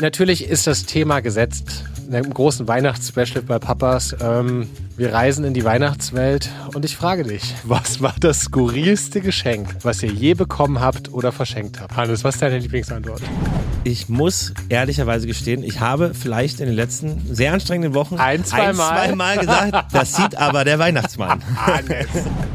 Natürlich ist das Thema gesetzt. In großen Weihnachtsspecial bei Papas. Ähm, wir reisen in die Weihnachtswelt und ich frage dich, was war das skurrilste Geschenk, was ihr je bekommen habt oder verschenkt habt? Hannes, was ist deine Lieblingsantwort? Ich muss ehrlicherweise gestehen, ich habe vielleicht in den letzten sehr anstrengenden Wochen ein, zwei ein, zwei Mal gesagt, das sieht aber der Weihnachtsmann.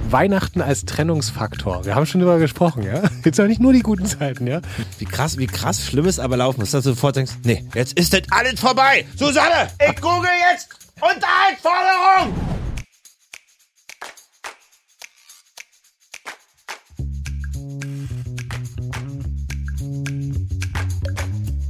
Weihnachten als Trennungsfaktor. Wir haben schon drüber gesprochen, ja? Jetzt auch nicht nur die guten Zeiten, ja? Wie krass, wie krass schlimm es aber laufen muss, dass du sofort denkst, nee, jetzt ist das alles vorbei. Susanne, ich google jetzt Unterhaltsforderung.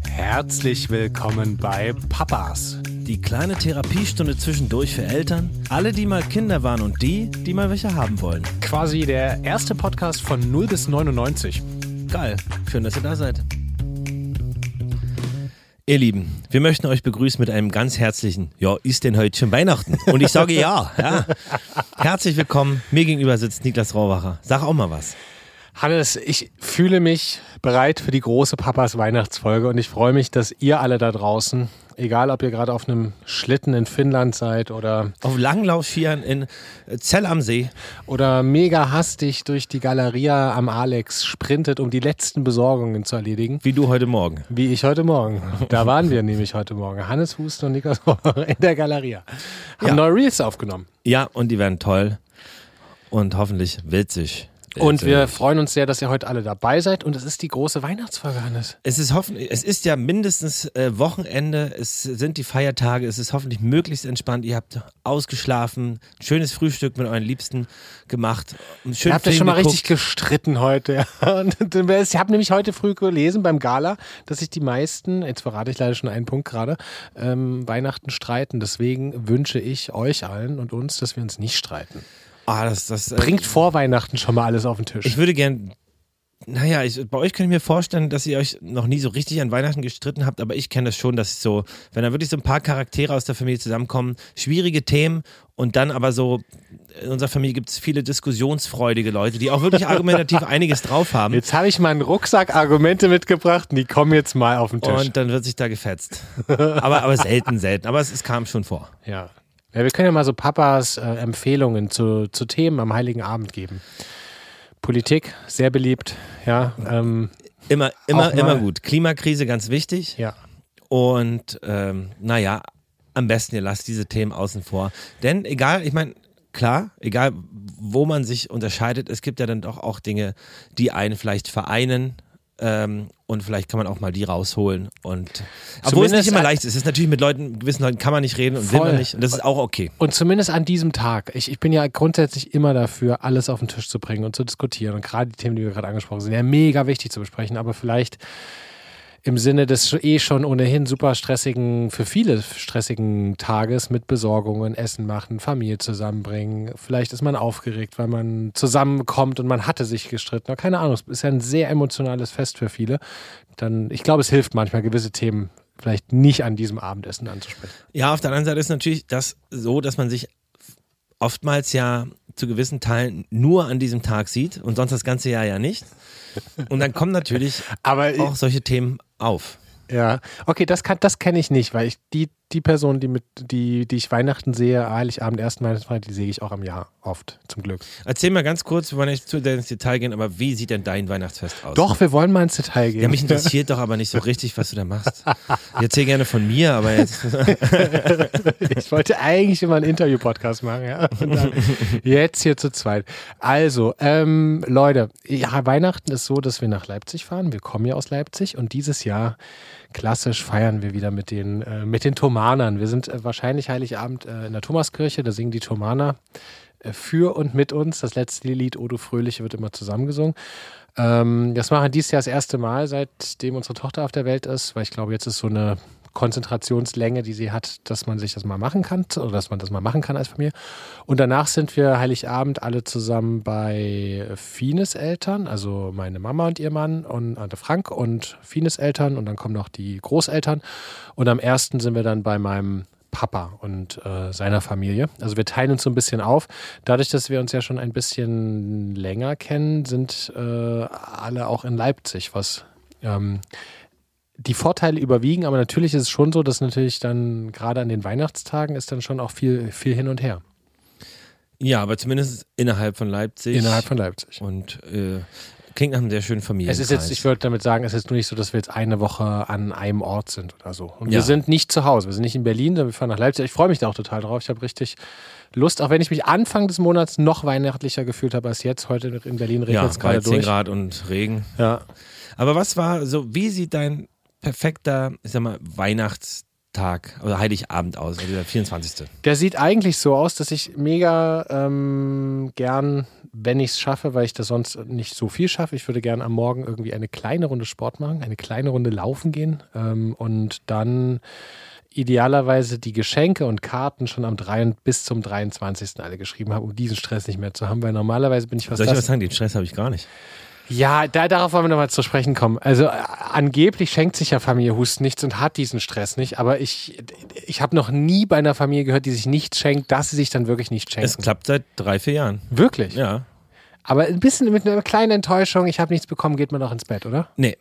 Herzlich willkommen bei Papas. Die kleine Therapiestunde zwischendurch für Eltern, alle, die mal Kinder waren und die, die mal welche haben wollen. Quasi der erste Podcast von 0 bis 99. Geil, schön, dass ihr da seid. Ihr Lieben, wir möchten euch begrüßen mit einem ganz herzlichen, ja, ist denn heute schon Weihnachten? Und ich sage ja, ja. Herzlich willkommen, mir gegenüber sitzt Niklas Rauwacher. Sag auch mal was. Hannes, ich fühle mich bereit für die große Papas Weihnachtsfolge und ich freue mich, dass ihr alle da draußen, egal ob ihr gerade auf einem Schlitten in Finnland seid oder auf Langlaufskiern in Zell am See oder mega hastig durch die Galeria am Alex sprintet, um die letzten Besorgungen zu erledigen. Wie du heute Morgen. Wie ich heute Morgen. Da waren wir nämlich heute Morgen. Hannes Husten und Niklas in der Galeria. Haben ja. neue Reels aufgenommen. Ja, und die werden toll und hoffentlich witzig. Und wir freuen uns sehr, dass ihr heute alle dabei seid. Und es ist die große Weihnachtsfolge, Hannes. Es ist hoffentlich, es ist ja mindestens äh, Wochenende, es sind die Feiertage, es ist hoffentlich möglichst entspannt. Ihr habt ausgeschlafen, ein schönes Frühstück mit euren Liebsten gemacht. Ihr habt ja schon mal geguckt. richtig gestritten heute. ich habe nämlich heute früh gelesen beim Gala, dass sich die meisten, jetzt verrate ich leider schon einen Punkt gerade, ähm, Weihnachten streiten. Deswegen wünsche ich euch allen und uns, dass wir uns nicht streiten. Ah, das, das, äh, Bringt vor Weihnachten schon mal alles auf den Tisch. Ich würde gern. Naja, ich, bei euch kann ich mir vorstellen, dass ihr euch noch nie so richtig an Weihnachten gestritten habt, aber ich kenne das schon, dass so, wenn da wirklich so ein paar Charaktere aus der Familie zusammenkommen, schwierige Themen und dann aber so, in unserer Familie gibt es viele diskussionsfreudige Leute, die auch wirklich argumentativ einiges drauf haben. Jetzt habe ich meinen Rucksack Argumente mitgebracht und die kommen jetzt mal auf den Tisch. Und dann wird sich da gefetzt. aber, aber selten, selten. Aber es, es kam schon vor. Ja. Ja, wir können ja mal so Papas äh, Empfehlungen zu, zu Themen am Heiligen Abend geben. Politik, sehr beliebt, ja. Ähm, immer, immer, immer gut. Klimakrise, ganz wichtig. Ja. Und ähm, naja, am besten ihr lasst diese Themen außen vor. Denn egal, ich meine, klar, egal wo man sich unterscheidet, es gibt ja dann doch auch Dinge, die einen vielleicht vereinen ähm, und vielleicht kann man auch mal die rausholen. Und obwohl es nicht immer leicht ist. Es ist natürlich mit Leuten, gewissen Leuten kann man nicht reden und voll. will man nicht. Und das ist auch okay. Und zumindest an diesem Tag. Ich, ich bin ja grundsätzlich immer dafür, alles auf den Tisch zu bringen und zu diskutieren. Und gerade die Themen, die wir gerade angesprochen haben, sind ja mega wichtig zu besprechen. Aber vielleicht im Sinne des eh schon ohnehin super stressigen, für viele stressigen Tages mit Besorgungen, Essen machen, Familie zusammenbringen. Vielleicht ist man aufgeregt, weil man zusammenkommt und man hatte sich gestritten. Keine Ahnung, es ist ja ein sehr emotionales Fest für viele. Dann, ich glaube, es hilft manchmal, gewisse Themen vielleicht nicht an diesem Abendessen anzusprechen. Ja, auf der anderen Seite ist natürlich das so, dass man sich oftmals ja zu gewissen Teilen nur an diesem Tag sieht und sonst das ganze Jahr ja nicht. Und dann kommen natürlich Aber auch solche Themen auf. Ja, okay, das, das kenne ich nicht, weil ich die, die Person, die, mit, die, die ich Weihnachten sehe, Heiligabend, ersten Weihnachtsfeiertag, die sehe ich auch am Jahr oft, zum Glück. Erzähl mal ganz kurz, wir wollen nicht zu ins Detail gehen, aber wie sieht denn dein Weihnachtsfest aus? Doch, wir wollen mal ins Detail gehen. Ja, mich interessiert doch aber nicht so richtig, was du da machst. Ich erzähl gerne von mir, aber jetzt. ich wollte eigentlich immer einen Interview-Podcast machen, ja. Jetzt hier zu zweit. Also, ähm, Leute, ja, Weihnachten ist so, dass wir nach Leipzig fahren. Wir kommen ja aus Leipzig und dieses Jahr klassisch feiern wir wieder mit den, äh, mit den Thomanern. Wir sind äh, wahrscheinlich Heiligabend äh, in der Thomaskirche, da singen die Thomaner äh, für und mit uns. Das letzte Lied Odo Fröhliche wird immer zusammengesungen. Ähm, das machen wir dieses Jahr das erste Mal, seitdem unsere Tochter auf der Welt ist, weil ich glaube, jetzt ist so eine Konzentrationslänge, die sie hat, dass man sich das mal machen kann oder dass man das mal machen kann als Familie. Und danach sind wir Heiligabend alle zusammen bei Fines Eltern, also meine Mama und ihr Mann und äh, Frank und Fines Eltern und dann kommen noch die Großeltern. Und am ersten sind wir dann bei meinem Papa und äh, seiner Familie. Also wir teilen uns so ein bisschen auf. Dadurch, dass wir uns ja schon ein bisschen länger kennen, sind äh, alle auch in Leipzig, was ähm, die Vorteile überwiegen, aber natürlich ist es schon so, dass natürlich dann gerade an den Weihnachtstagen ist dann schon auch viel, viel hin und her. Ja, aber zumindest innerhalb von Leipzig. Innerhalb von Leipzig. Und äh, klingt nach einem sehr schönen Familienkreis. Es ist jetzt, ich würde damit sagen, es ist nur nicht so, dass wir jetzt eine Woche an einem Ort sind oder so. Und Ja. wir sind nicht zu Hause. Wir sind nicht in Berlin, sondern wir fahren nach Leipzig. Ich freue mich da auch total drauf. Ich habe richtig Lust, auch wenn ich mich Anfang des Monats noch weihnachtlicher gefühlt habe als jetzt. Heute in Berlin regnet ja, es gerade 13 durch. Grad und Regen. Ja. Aber was war so, wie sieht dein perfekter, ich sag mal, Weihnachtstag oder Heiligabend aus, also der 24. Der sieht eigentlich so aus, dass ich mega ähm, gern, wenn ich es schaffe, weil ich das sonst nicht so viel schaffe, ich würde gern am Morgen irgendwie eine kleine Runde Sport machen, eine kleine Runde laufen gehen ähm, und dann idealerweise die Geschenke und Karten schon am 3. bis zum 23. alle geschrieben habe, um diesen Stress nicht mehr zu haben, weil normalerweise bin ich was Soll ich was sagen? Den Stress habe ich gar nicht. Ja, da, darauf wollen wir nochmal zu sprechen kommen. Also äh, angeblich schenkt sich ja Familie Hust nichts und hat diesen Stress nicht, aber ich, ich habe noch nie bei einer Familie gehört, die sich nichts schenkt, dass sie sich dann wirklich nicht schenken. Es klappt seit drei, vier Jahren. wirklich? Ja. Aber ein bisschen mit einer kleinen Enttäuschung, ich habe nichts bekommen, geht man doch ins Bett, oder? Nee.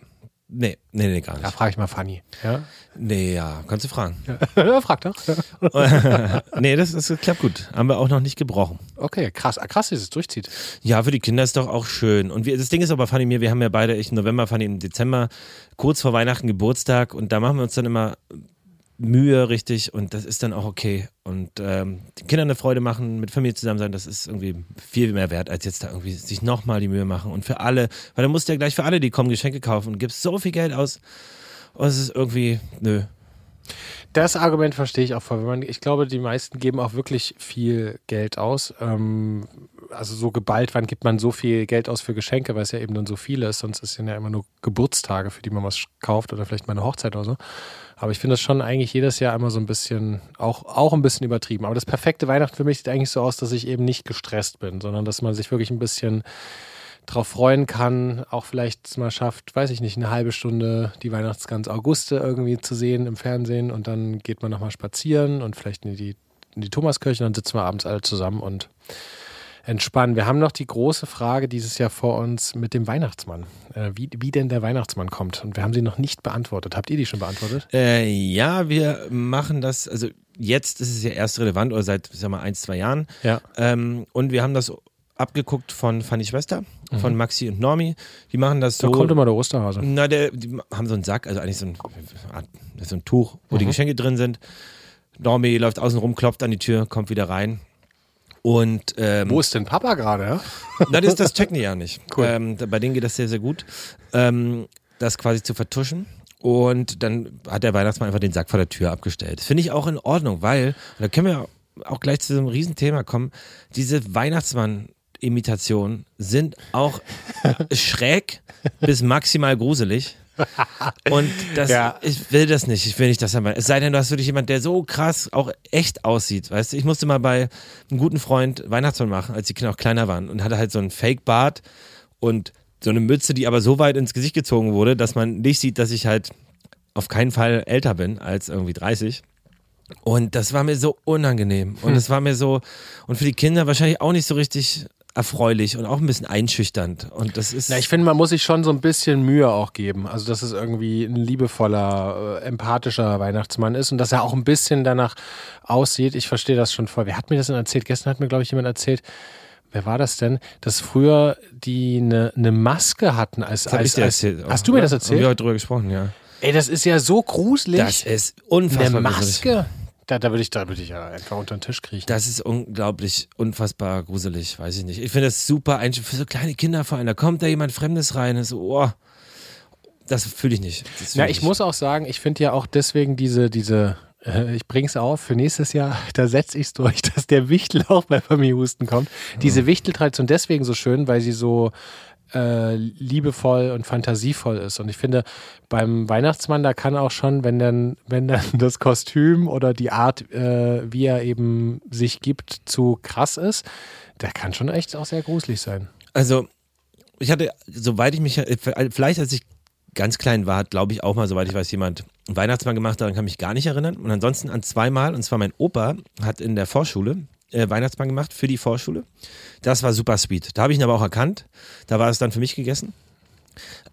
Nee, nee, nee, gar Da nicht. frage ich mal Fanny. Ja, Nee, ja, kannst du fragen. ja frag doch. nee, das, das klappt gut. Haben wir auch noch nicht gebrochen. Okay, krass. Ah, Krass, wie es durchzieht. Ja, für die Kinder ist doch auch schön. Und wir, das Ding ist aber, Fanny mir, wir haben ja beide, ich im November, Fanny im Dezember, kurz vor Weihnachten Geburtstag und da machen wir uns dann immer Mühe richtig und das ist dann auch okay. Und ähm, den Kindern eine Freude machen, mit Familie zusammen sein, das ist irgendwie viel mehr wert, als jetzt da irgendwie sich nochmal die Mühe machen. Und für alle, weil dann musst du ja gleich für alle, die kommen, Geschenke kaufen und gibst so viel Geld aus. Und es ist irgendwie, nö. Das Argument verstehe ich auch voll. Man, ich glaube, die meisten geben auch wirklich viel Geld aus. Ähm, also so geballt, wann gibt man so viel Geld aus für Geschenke, weil es ja eben dann so viele ist. Sonst es ja immer nur Geburtstage, für die man was kauft oder vielleicht mal eine Hochzeit oder so. Aber ich finde das schon eigentlich jedes Jahr immer so ein bisschen, auch, auch ein bisschen übertrieben. Aber das perfekte Weihnachten für mich sieht eigentlich so aus, dass ich eben nicht gestresst bin, sondern dass man sich wirklich ein bisschen drauf freuen kann, auch vielleicht mal schafft, weiß ich nicht, eine halbe Stunde die Weihnachtsgans Auguste irgendwie zu sehen im Fernsehen und dann geht man nochmal spazieren und vielleicht in die, in die Thomaskirche und dann sitzen wir abends alle zusammen und entspannen. Wir haben noch die große Frage dieses Jahr vor uns mit dem Weihnachtsmann, äh, wie, wie denn der Weihnachtsmann kommt und wir haben sie noch nicht beantwortet. Habt ihr die schon beantwortet? Äh, ja, wir machen das, also jetzt ist es ja erst relevant oder seit, sag mal, ein, zwei Jahren. Ja. Ähm, und wir haben das abgeguckt von Fanny Schwester, von Maxi und Normi. Die machen das Da so. kommt immer der Osterhase. na, der, die haben so einen Sack, also eigentlich so ein, so ein Tuch, wo die Geschenke drin sind. Normi läuft außen rum, klopft an die Tür, kommt wieder rein. Und ähm, Wo ist denn Papa gerade? Na, das, das checken die ja nicht. Cool. Ähm, bei denen geht das sehr, sehr gut, ähm, das quasi zu vertuschen. Und dann hat der Weihnachtsmann einfach den Sack vor der Tür abgestellt. Das finde ich auch in Ordnung, weil, da können wir auch gleich zu so einem Riesenthema kommen, diese Weihnachtsmann-Imitationen sind auch schräg bis maximal gruselig. Und das, Ja. ich will das nicht. Ich will nicht, dass er mal. Es sei denn, du hast wirklich jemand, der so krass auch echt aussieht. Weißt du, ich musste mal bei einem guten Freund Weihnachtsmann machen, als die Kinder auch kleiner waren und hatte halt so einen Fake-Bart und so eine Mütze, die aber so weit ins Gesicht gezogen wurde, dass man nicht sieht, dass ich halt auf keinen Fall älter bin als irgendwie 30. Und das war mir so unangenehm. Und es war mir so, und für die Kinder wahrscheinlich auch nicht so richtig erfreulich und auch ein bisschen einschüchternd. Und das ist. Na, ich finde, man muss sich schon so ein bisschen Mühe auch geben. Also, dass es irgendwie ein liebevoller, äh, empathischer Weihnachtsmann ist und dass er auch ein bisschen danach aussieht. Ich verstehe das schon voll. Wer hat mir das denn erzählt? Gestern hat mir, glaube ich, jemand erzählt, wer war das denn? Dass früher die eine ne Maske hatten als. das als, als erzählt. Hast du mir das Haben wir erzählt? heute drüber gesprochen, ja. Ey, das ist ja so gruselig. Das ist unfassbar. eine gruselig. Da, da würde ich, da würde ich ja einfach unter den Tisch kriechen. Das ist unglaublich, unfassbar gruselig, weiß ich nicht. Ich finde das super für so kleine Kinder vor allem. Da kommt da jemand Fremdes rein, ist so, oh, das fühle ich nicht. Fühl Ja, ich muss auch sagen, ich finde ja auch deswegen diese, diese, äh, ich bring's auf für nächstes Jahr, da setze ich es durch, dass der Wichtel auch bei Familie Husten kommt. Diese Wichteltradition deswegen so schön, weil sie so äh, liebevoll und fantasievoll ist. Und ich finde, beim Weihnachtsmann, da kann auch schon, wenn dann, wenn dann das Kostüm oder die Art, äh, wie er eben sich gibt, zu krass ist, der kann schon echt auch sehr gruselig sein. Also, ich hatte, soweit ich mich, vielleicht als ich ganz klein war, hat, glaube ich, auch mal, soweit ich weiß, jemand einen Weihnachtsmann gemacht, daran kann ich mich gar nicht erinnern. Und ansonsten an zweimal, und zwar mein Opa hat in der Vorschule äh, Weihnachtsmann gemacht für die Vorschule. Das war super sweet. Da habe ich ihn aber auch erkannt. Da war es dann für mich gegessen.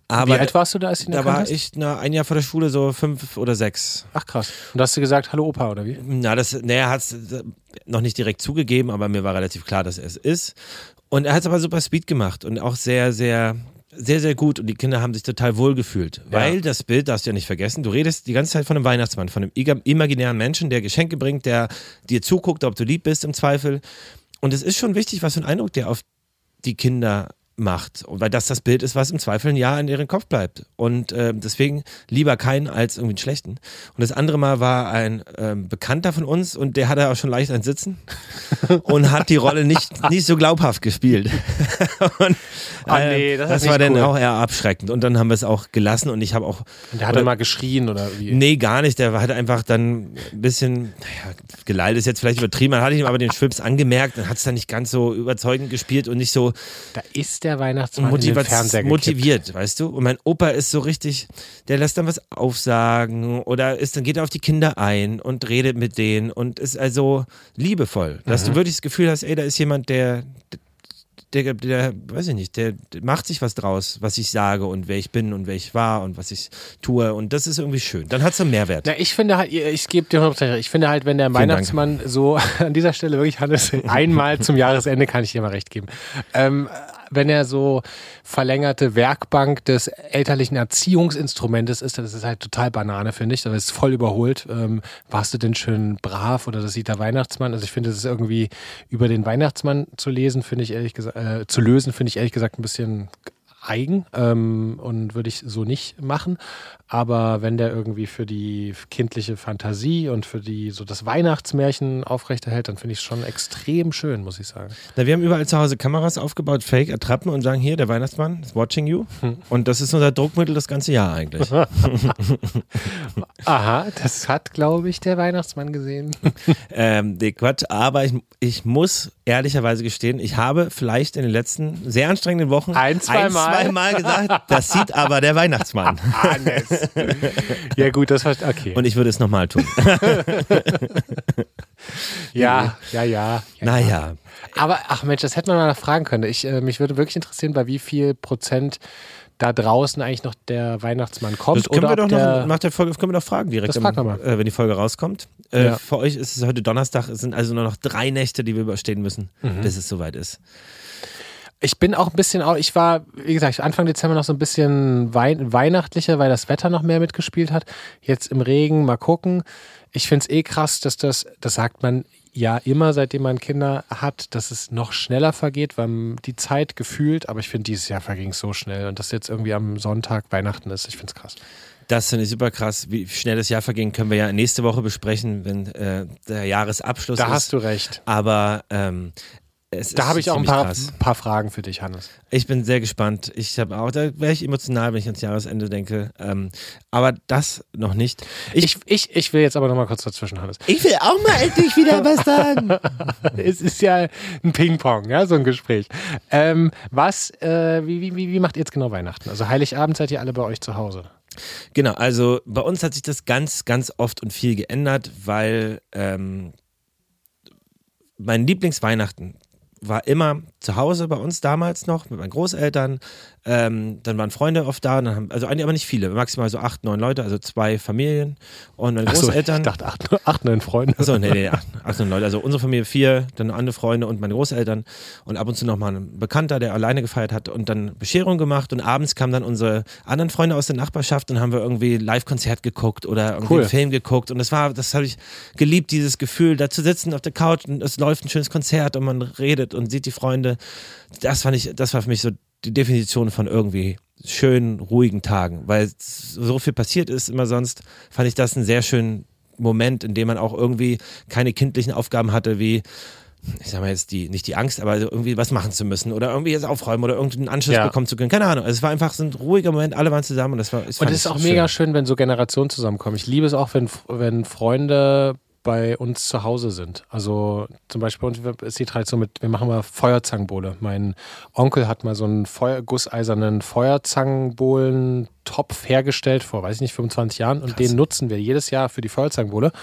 Aber Wie alt warst du da, als du ihn da war hast? ich na, ein Jahr vor der Schule, so fünf oder sechs. Ach krass. Und hast du gesagt, hallo Opa, oder wie? Na, das, nee, er hat es noch nicht direkt zugegeben, aber mir war relativ klar, dass er es ist. Und er hat es aber super Speed gemacht und auch sehr, sehr, sehr, sehr gut. Und die Kinder haben sich total wohl gefühlt. Ja. Weil das Bild darfst du ja nicht vergessen. Du redest die ganze Zeit von einem Weihnachtsmann, von einem imaginären Menschen, der Geschenke bringt, der dir zuguckt, ob du lieb bist im Zweifel. Und es ist schon wichtig, was für einen Eindruck der auf die Kinder macht. Weil das das Bild ist, was im Zweifel ein Jahr in ihren Kopf bleibt. Und äh, deswegen lieber keinen als irgendwie einen schlechten. Und das andere Mal war ein ähm, Bekannter von uns und der hatte auch schon leicht ein Sitzen und hat die Rolle nicht, nicht so glaubhaft gespielt. und, Ah, nee, das ist war dann cool. auch eher abschreckend. Und dann haben wir es auch gelassen und ich habe auch Und der hat Oder- dann mal geschrien oder wie? Nee, gar nicht. Der hat einfach dann ein bisschen, naja, geleitet ist jetzt vielleicht übertrieben, man hat ihm aber den Schwips angemerkt und hat es dann nicht ganz so überzeugend gespielt und nicht so Da ist der Weihnachtsmann in den motiviert, Fernseher gekippt. motiviert, weißt du? Und mein Opa ist so richtig, der lässt dann was aufsagen oder ist, dann geht er auf die Kinder ein und redet mit denen und ist also liebevoll. Dass Mhm. du wirklich das Gefühl hast, ey, da ist jemand, der, der, der, weiß ich nicht, der, der macht sich was draus, was ich sage und wer ich bin und wer ich war und was ich tue. Und das ist irgendwie schön. Dann hat es einen Mehrwert. Na, ich finde halt, ich gebe dir 100% recht. Ich finde halt, wenn der Vielen Dank. Weihnachtsmann so an dieser Stelle wirklich, Hannes, einmal zum Jahresende kann ich dir mal recht geben. Ähm, wenn er so verlängerte Werkbank des elterlichen Erziehungsinstrumentes ist, das ist halt total Banane, finde ich. Das ist voll überholt. Ähm, warst du denn schön brav oder das sieht der Weihnachtsmann? Also ich finde, es ist irgendwie über den Weihnachtsmann zu lesen, finde ich ehrlich gesagt, äh, zu lösen, finde ich ehrlich gesagt ein bisschen eigen ähm, und würde ich so nicht machen. Aber wenn der irgendwie für die kindliche Fantasie und für die so das Weihnachtsmärchen aufrechterhält, dann finde ich es schon extrem schön, muss ich sagen. Na, wir haben überall zu Hause Kameras aufgebaut, Fake ertrappen und sagen, hier, der Weihnachtsmann is watching you. Und das ist unser Druckmittel das ganze Jahr eigentlich. Aha, das hat, glaube ich, der Weihnachtsmann gesehen. ähm, nee, Quatsch, aber ich, ich muss ehrlicherweise gestehen, ich habe vielleicht in den letzten sehr anstrengenden Wochen Ein, zwei Mal. zwei Mal gesagt, das sieht aber der Weihnachtsmann. Hannes. ja gut, das war okay. Und ich würde es nochmal tun. ja, ja, ja, ja. Naja, Aber ach Mensch, das hätte man mal fragen können. Ich, äh, mich würde wirklich interessieren, bei wie viel Prozent da draußen eigentlich noch der Weihnachtsmann kommt. das können oder wir doch der, nach der Folge können wir doch fragen direkt, Das fragen wir mal. äh, wenn die Folge rauskommt. Äh, Ja. Für euch ist es heute Donnerstag, es sind also nur noch drei Nächte, die wir überstehen müssen, Mhm. bis es soweit ist. Ich bin auch ein bisschen, auch, ich war, wie gesagt, Anfang Dezember noch so ein bisschen wei weihnachtlicher, weil das Wetter noch mehr mitgespielt hat. Jetzt im Regen, mal gucken. Ich finde es eh krass, dass das, das sagt man ja immer, seitdem man Kinder hat, dass es noch schneller vergeht, weil die Zeit gefühlt, aber ich finde, dieses Jahr verging es so schnell und dass jetzt irgendwie am Sonntag Weihnachten ist, ich finde es krass. Das finde ich super krass. Wie schnell das Jahr verging, können wir ja nächste Woche besprechen, wenn äh, der Jahresabschluss Da ist. hast du recht. Aber ähm, es Da habe ich auch ein paar, paar Fragen für dich, Hannes. Ich bin sehr gespannt. Ich habe auch, da wäre ich emotional, wenn ich ans Jahresende denke. Ähm, aber das noch nicht. Ich, Ich, ich, will jetzt aber noch mal kurz dazwischen, Hannes. ich will auch mal endlich wieder was sagen. es ist ja ein Ping-Pong, ja, so ein Gespräch. Ähm, was, äh, wie, wie, wie wie macht ihr jetzt genau Weihnachten? Also Heiligabend seid ihr alle bei euch zu Hause. Genau, also bei uns hat sich das ganz, ganz oft und viel geändert, weil ähm, mein Lieblingsweihnachten war immer zu Hause bei uns damals noch mit meinen Großeltern. Ähm, dann waren Freunde oft da, dann haben, also eigentlich aber nicht viele, maximal so acht, neun Leute, also zwei Familien und meine Achso, Großeltern. ich dachte acht, acht neun Freunde. Achso, nee, nee, acht, acht neun Leute. Also unsere Familie vier, dann andere Freunde und meine Großeltern und ab und zu noch mal ein Bekannter, der alleine gefeiert hat und dann Bescherung gemacht und abends kamen dann unsere anderen Freunde aus der Nachbarschaft und haben wir irgendwie Live-Konzert geguckt oder irgendwie Cool. einen Film geguckt und das war, das habe ich geliebt, dieses Gefühl, da zu sitzen auf der Couch und es läuft ein schönes Konzert und man redet und sieht die Freunde. Das fand ich, das war für mich so die Definition von irgendwie schönen, ruhigen Tagen, weil so viel passiert ist immer sonst, fand ich das einen sehr schönen Moment, in dem man auch irgendwie keine kindlichen Aufgaben hatte, wie ich sag mal jetzt die, nicht die Angst, aber irgendwie was machen zu müssen oder irgendwie jetzt aufräumen oder irgendeinen Anschluss Ja. bekommen zu können. Keine Ahnung. Also es war einfach so ein ruhiger Moment, alle waren zusammen und das war. Und es ist auch schön. mega schön, wenn so Generationen zusammenkommen. Ich liebe es auch, wenn, wenn Freunde bei uns zu Hause sind. Also zum Beispiel bei uns ist die Tradition mit, wir machen mal Feuerzangenbowle. Mein Onkel hat mal so einen Feuer, gusseisernen Feuerzangenbowlen-Topf hergestellt vor, weiß ich nicht, 25 Jahren. Und den nutzen wir jedes Jahr für die Feuerzangenbowle.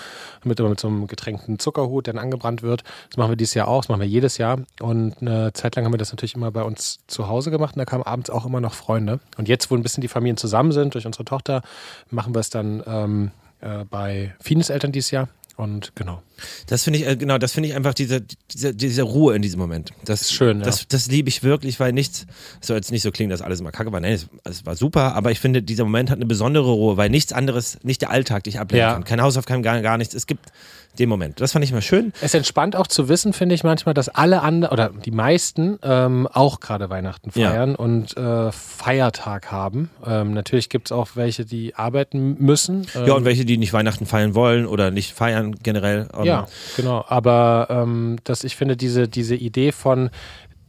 Mit, mit so einem getränkten Zuckerhut, der dann angebrannt wird. Das machen wir dieses Jahr auch, das machen wir jedes Jahr. Und eine Zeit lang haben wir das natürlich immer bei uns zu Hause gemacht. Und da kamen abends auch immer noch Freunde. Und jetzt, wo ein bisschen die Familien zusammen sind, durch unsere Tochter, machen wir es dann ähm, äh, bei Fines Eltern dieses Jahr. Und genau. Das finde ich, äh, genau, das finde ich einfach diese, diese, diese Ruhe in diesem Moment. Das ist schön, ja. Das, das liebe ich wirklich, weil nichts, es soll jetzt nicht so klingen, dass alles immer kacke war. Nein, es, es, war super, aber ich finde, dieser Moment hat eine besondere Ruhe, weil nichts anderes, nicht der Alltag dich ablenken Ja. kann. Kein Hausaufgaben, gar, gar nichts. Es gibt den Moment. Das fand ich mal schön. Es entspannt auch zu wissen, finde ich manchmal, dass alle anderen oder die meisten ähm, auch gerade Weihnachten Ja. feiern und äh, Feiertag haben. Ähm, natürlich gibt es auch welche, die arbeiten müssen. Ähm, Ja, und welche, die nicht Weihnachten feiern wollen oder nicht feiern generell. Ähm, Ja, genau. Aber ähm, dass ich finde, diese, diese Idee von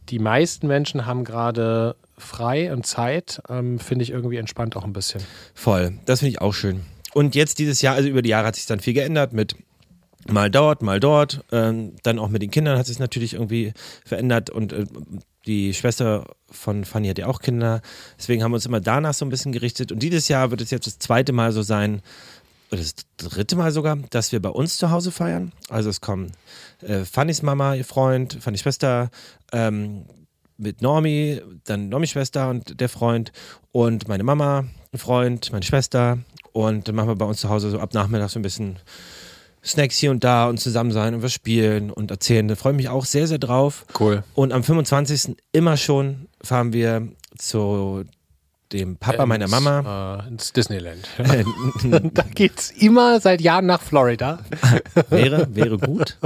die meisten Menschen haben gerade frei und Zeit, ähm, finde ich irgendwie entspannt auch ein bisschen. Voll. Das finde ich auch schön. Und jetzt dieses Jahr, also über die Jahre hat sich dann viel geändert mit mal dort, mal dort. Ähm, dann auch mit den Kindern hat sich natürlich irgendwie verändert und äh, die Schwester von Fanny hat ja auch Kinder. Deswegen haben wir uns immer danach so ein bisschen gerichtet. Und dieses Jahr wird es jetzt das zweite Mal so sein, oder das dritte Mal sogar, dass wir bei uns zu Hause feiern. Also es kommen äh, Fannys Mama, ihr Freund, Fannys Schwester, ähm, mit Normi, dann Normis Schwester und der Freund und meine Mama, ein Freund, meine Schwester und dann machen wir bei uns zu Hause so ab Nachmittag so ein bisschen Snacks hier und da und zusammen sein und was spielen und erzählen. Da freue ich mich auch sehr, sehr drauf. Cool. Und am 25. immer schon fahren wir zu dem Papa meiner Mama. Äh, ins Disneyland. da geht's immer seit Jahren nach Florida. wäre, wäre gut.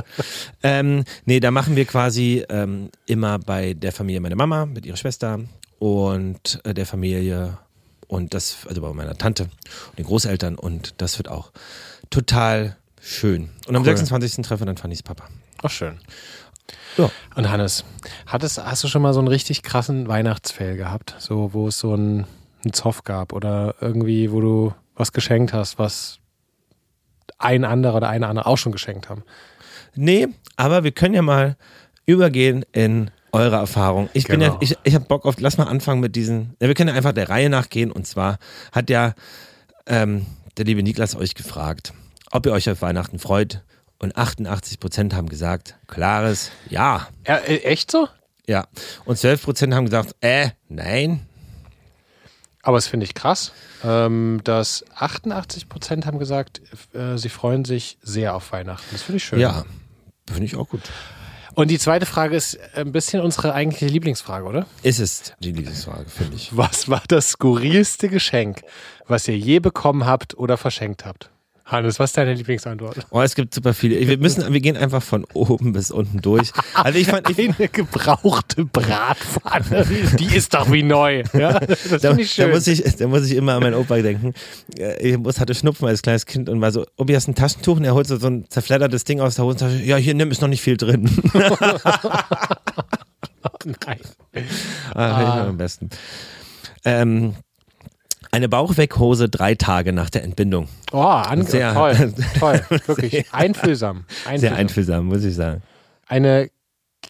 Ähm, nee, da machen wir quasi ähm, immer bei der Familie meiner Mama mit ihrer Schwester und äh, der Familie und das, also bei meiner Tante und den Großeltern und das wird auch total schön. Und am Cool. 26. treffen dann Fannys Papa. Ach, schön. Ja. Und Hannes, hattest, hast du schon mal so einen richtig krassen Weihnachtsfail gehabt? So, wo es so einen, einen Zoff gab oder irgendwie, wo du was geschenkt hast, was ein anderer oder eine andere auch schon geschenkt haben? Nee, aber wir können ja mal übergehen in eure Erfahrung. Ich bin Genau. ja, ich, ich habe Bock auf, lass mal anfangen mit diesen, ja, wir können ja einfach der Reihe nachgehen und zwar hat ja ähm, der liebe Niklas euch gefragt, ob ihr euch auf Weihnachten freut und 88 Prozent haben gesagt, klares Ja. Äh, echt so? Ja. Und 12 Prozent haben gesagt, äh, nein. Aber das finde ich krass, ähm, dass 88 Prozent haben gesagt, äh, sie freuen sich sehr auf Weihnachten. Das finde ich schön. Ja. Finde ich auch gut. Und die zweite Frage ist ein bisschen unsere eigentliche Lieblingsfrage, oder? Ist es die Lieblingsfrage, finde ich. Was war das skurrilste Geschenk, was ihr je bekommen habt oder verschenkt habt? Hannes, was ist deine Lieblingsantwort? Oh, es gibt super viele. Wir müssen, wir gehen einfach von oben bis unten durch. Also ich fand, ich, Eine gebrauchte Bratpfanne, die ist doch wie neu. Ja, das Da, ich da, schön. muss ich, da muss ich immer an meinen Opa denken. Äh, Ich muss, hatte Schnupfen als kleines Kind und war so, Obi, hast ein Taschentuch? Und er holt so, so ein zerfleddertes Ding aus der Hosentasche. Ja, hier, nimm, ist noch nicht viel drin. Nein. ah, ich am besten. Ähm, eine Bauchweghose drei Tage nach der Entbindung. Oh, ange Sehr- toll, toll, wirklich einfühlsam. einfühlsam. Sehr einfühlsam, muss ich sagen. Eine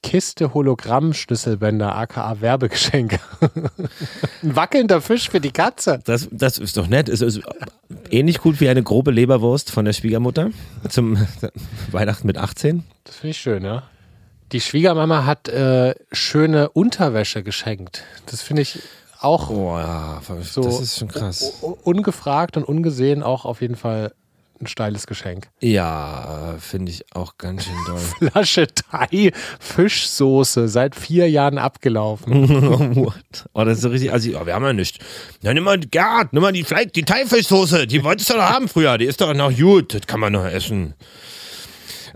Kiste Hologramm-Schlüsselbänder, aka Werbegeschenke. Ein wackelnder Fisch für die Katze. Das, das ist doch nett. Es ist ähnlich gut wie eine grobe Leberwurst von der Schwiegermutter zum Weihnachten mit 18. Das finde ich schön, ja. Die Schwiegermama hat äh, schöne Unterwäsche geschenkt. Das finde ich auch Oh so das ist schon krass. ungefragt und ungesehen auch auf jeden Fall ein steiles Geschenk. Ja, finde ich auch ganz schön doll. Flasche Thai Fischsoße, seit vier Jahren abgelaufen. What? Oh, das ist so richtig. Also, oh, wir haben ja nicht. Ja, nimm mal, Gerd, nimm mal die Fleisch, die Thai-Fischsoße. Die wolltest du doch haben früher. Die ist doch noch gut. Das kann man noch essen.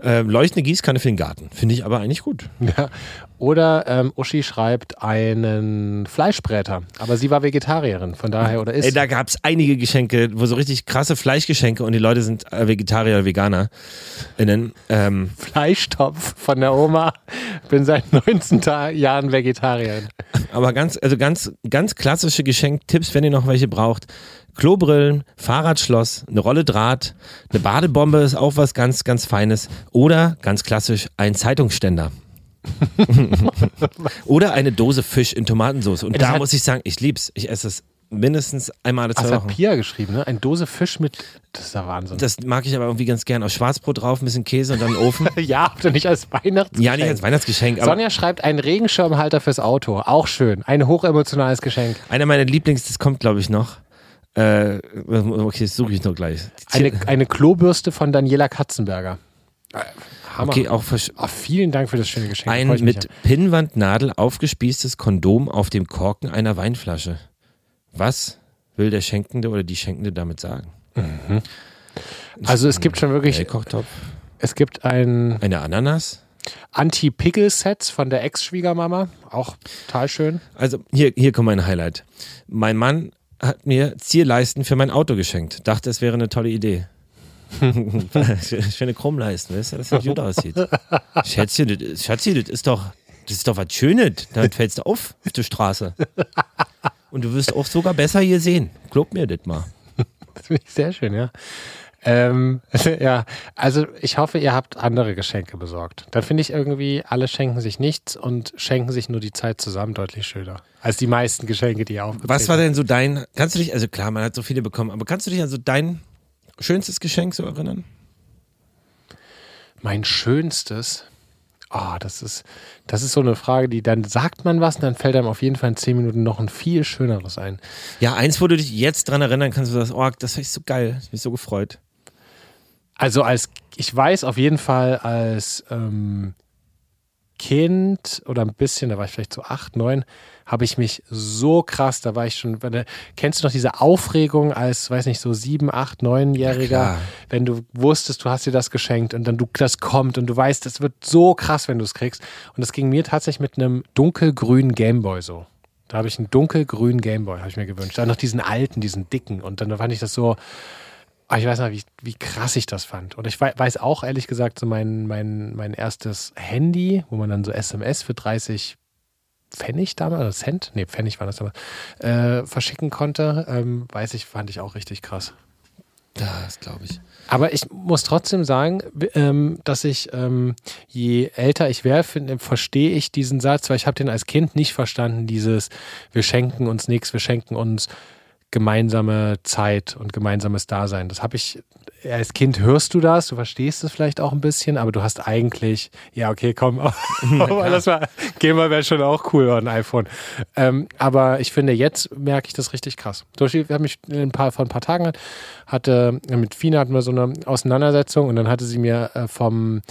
Ähm, leuchtende Gießkanne für den Garten. Finde ich aber eigentlich gut. Ja. Oder ähm, Uschi schreibt einen Fleischbräter, aber sie war Vegetarierin, von daher oder ist. Ey, da gab es einige Geschenke, wo so richtig krasse Fleischgeschenke und die Leute sind äh, Vegetarier oder Veganer. Innen. Ähm, Fleischtopf von der Oma. Bin seit 19 Ta Jahren Vegetarierin. Aber ganz, also ganz, ganz klassische Geschenktipps, wenn ihr noch welche braucht. Klobrillen, Fahrradschloss, eine Rolle Draht, eine Badebombe ist auch was ganz, ganz Feines. Oder ganz klassisch ein Zeitungsständer. Oder eine Dose Fisch in Tomatensauce. Und Das da hat- muss ich sagen, ich lieb's. Ich esse es mindestens einmal alle Das zwei hat Wochen. Pia geschrieben, ne? Eine Dose Fisch mit. Das ist ja Wahnsinn. Das mag ich aber irgendwie ganz gern. Aus Schwarzbrot drauf, ein bisschen Käse und dann in den Ofen. ja, habt ihr nicht als Weihnachtsgeschenk. Ja, nicht als Weihnachtsgeschenk, aber Sonja schreibt einen Regenschirmhalter fürs Auto. Auch schön. Ein hochemotionales Geschenk. einer meiner Lieblings, das kommt glaube ich noch. Äh, okay, das suche ich noch gleich. Eine, eine Klobürste von Daniela Katzenberger. Hammer. okay, auch Ah, vielen Dank für das schöne Geschenk. ein mit Pinnwandnadel aufgespießtes Kondom auf dem Korken einer Weinflasche. Was will der Schenkende oder die Schenkende damit sagen? ja. Also es gibt schon wirklich, Kochtopf. es gibt ein Eine Ananas? Anti-Pickel-Set von der Ex-Schwiegermama. Auch total schön. Also hier, hier kommt mein Highlight. Mein Mann hat mir Zierleisten für mein Auto geschenkt. Dachte, es wäre eine tolle Idee. Schöne Chromleisten, weißt du, dass das gut aussieht. Schätzchen, das, ist- Schatzi, das ist doch, das ist doch was Schönes. Damit fällst du auf auf der Straße. Und du wirst auch sogar besser hier sehen. Glaub mir das mal. Das finde ich sehr schön, ja. Ähm, ja, also ich hoffe, ihr habt andere Geschenke besorgt. Dann finde ich irgendwie, alle schenken sich nichts und schenken sich nur die Zeit zusammen deutlich schöner. Als die meisten Geschenke, die ihr aufgezählt Was war denn so dein, kannst du dich, also klar, man hat so viele bekommen, aber kannst du dich an so dein schönstes Geschenk so erinnern? Mein schönstes. Oh, das ist, das ist so eine Frage, die dann sagt man was und dann fällt einem auf jeden Fall in zehn Minuten noch ein viel schöneres ein. Ja, eins, wo du dich jetzt dran erinnern kannst, du sagst, oh, das ist so geil, ich bin so gefreut. Also als, ich weiß auf jeden Fall als ähm, Kind oder ein bisschen, da war ich vielleicht so acht, neun, habe ich mich so krass, da war ich schon, wenn kennst du noch diese Aufregung als, weiß nicht, so sieben, acht, neunjähriger, wenn du wusstest, du hast dir das geschenkt und dann du, das kommt und du weißt, das wird so krass, wenn du es kriegst. Und das ging mir tatsächlich mit einem dunkelgrünen Gameboy so. Da habe ich einen dunkelgrünen Gameboy, habe ich mir gewünscht. Dann noch diesen alten, diesen dicken. Und dann fand ich das so, aber ich weiß noch, wie, wie krass ich das fand. Und ich wei- weiß auch, ehrlich gesagt, so mein, mein, mein erstes Handy, wo man dann so SMS für 30 Pfennig damals, oder Cent, nee, Pfennig war das damals, äh, verschicken konnte, ähm, weiß ich, fand ich auch richtig krass. Das glaube ich. Aber ich muss trotzdem sagen, ähm, dass ich, ähm, je älter ich werde, verstehe ich diesen Satz, weil ich habe den als Kind nicht verstanden, dieses, wir schenken uns nichts, wir schenken uns gemeinsame Zeit und gemeinsames Dasein. Das habe ich, als Kind hörst du das, du verstehst es vielleicht auch ein bisschen, aber du hast eigentlich, ja, okay, komm, das war, Gamer wäre schon auch cool oder ein iPhone. Ähm, aber ich finde, jetzt merke ich das richtig krass. Zum Beispiel, wir haben mich ein paar, vor ein paar Tagen hatte, mit Fina hatten wir so eine Auseinandersetzung und dann hatte sie mir äh, vom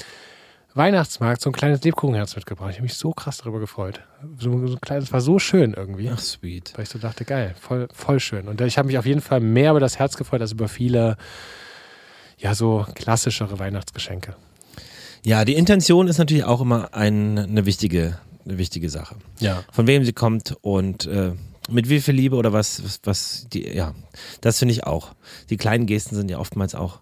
Weihnachtsmarkt so ein kleines Lebkuchenherz mitgebracht. Ich habe mich so krass darüber gefreut. So, so ein kleines, war so schön irgendwie. Ach, sweet. Weil ich so dachte, geil, voll, voll schön. Und ich habe mich auf jeden Fall mehr über das Herz gefreut als über viele, ja, so klassischere Weihnachtsgeschenke. Ja, die Intention ist natürlich auch immer ein, eine wichtige, eine wichtige Sache. Ja. Von wem sie kommt und äh, mit wie viel Liebe oder was, was, was die, ja, das finde ich auch. Die kleinen Gesten sind ja oftmals auch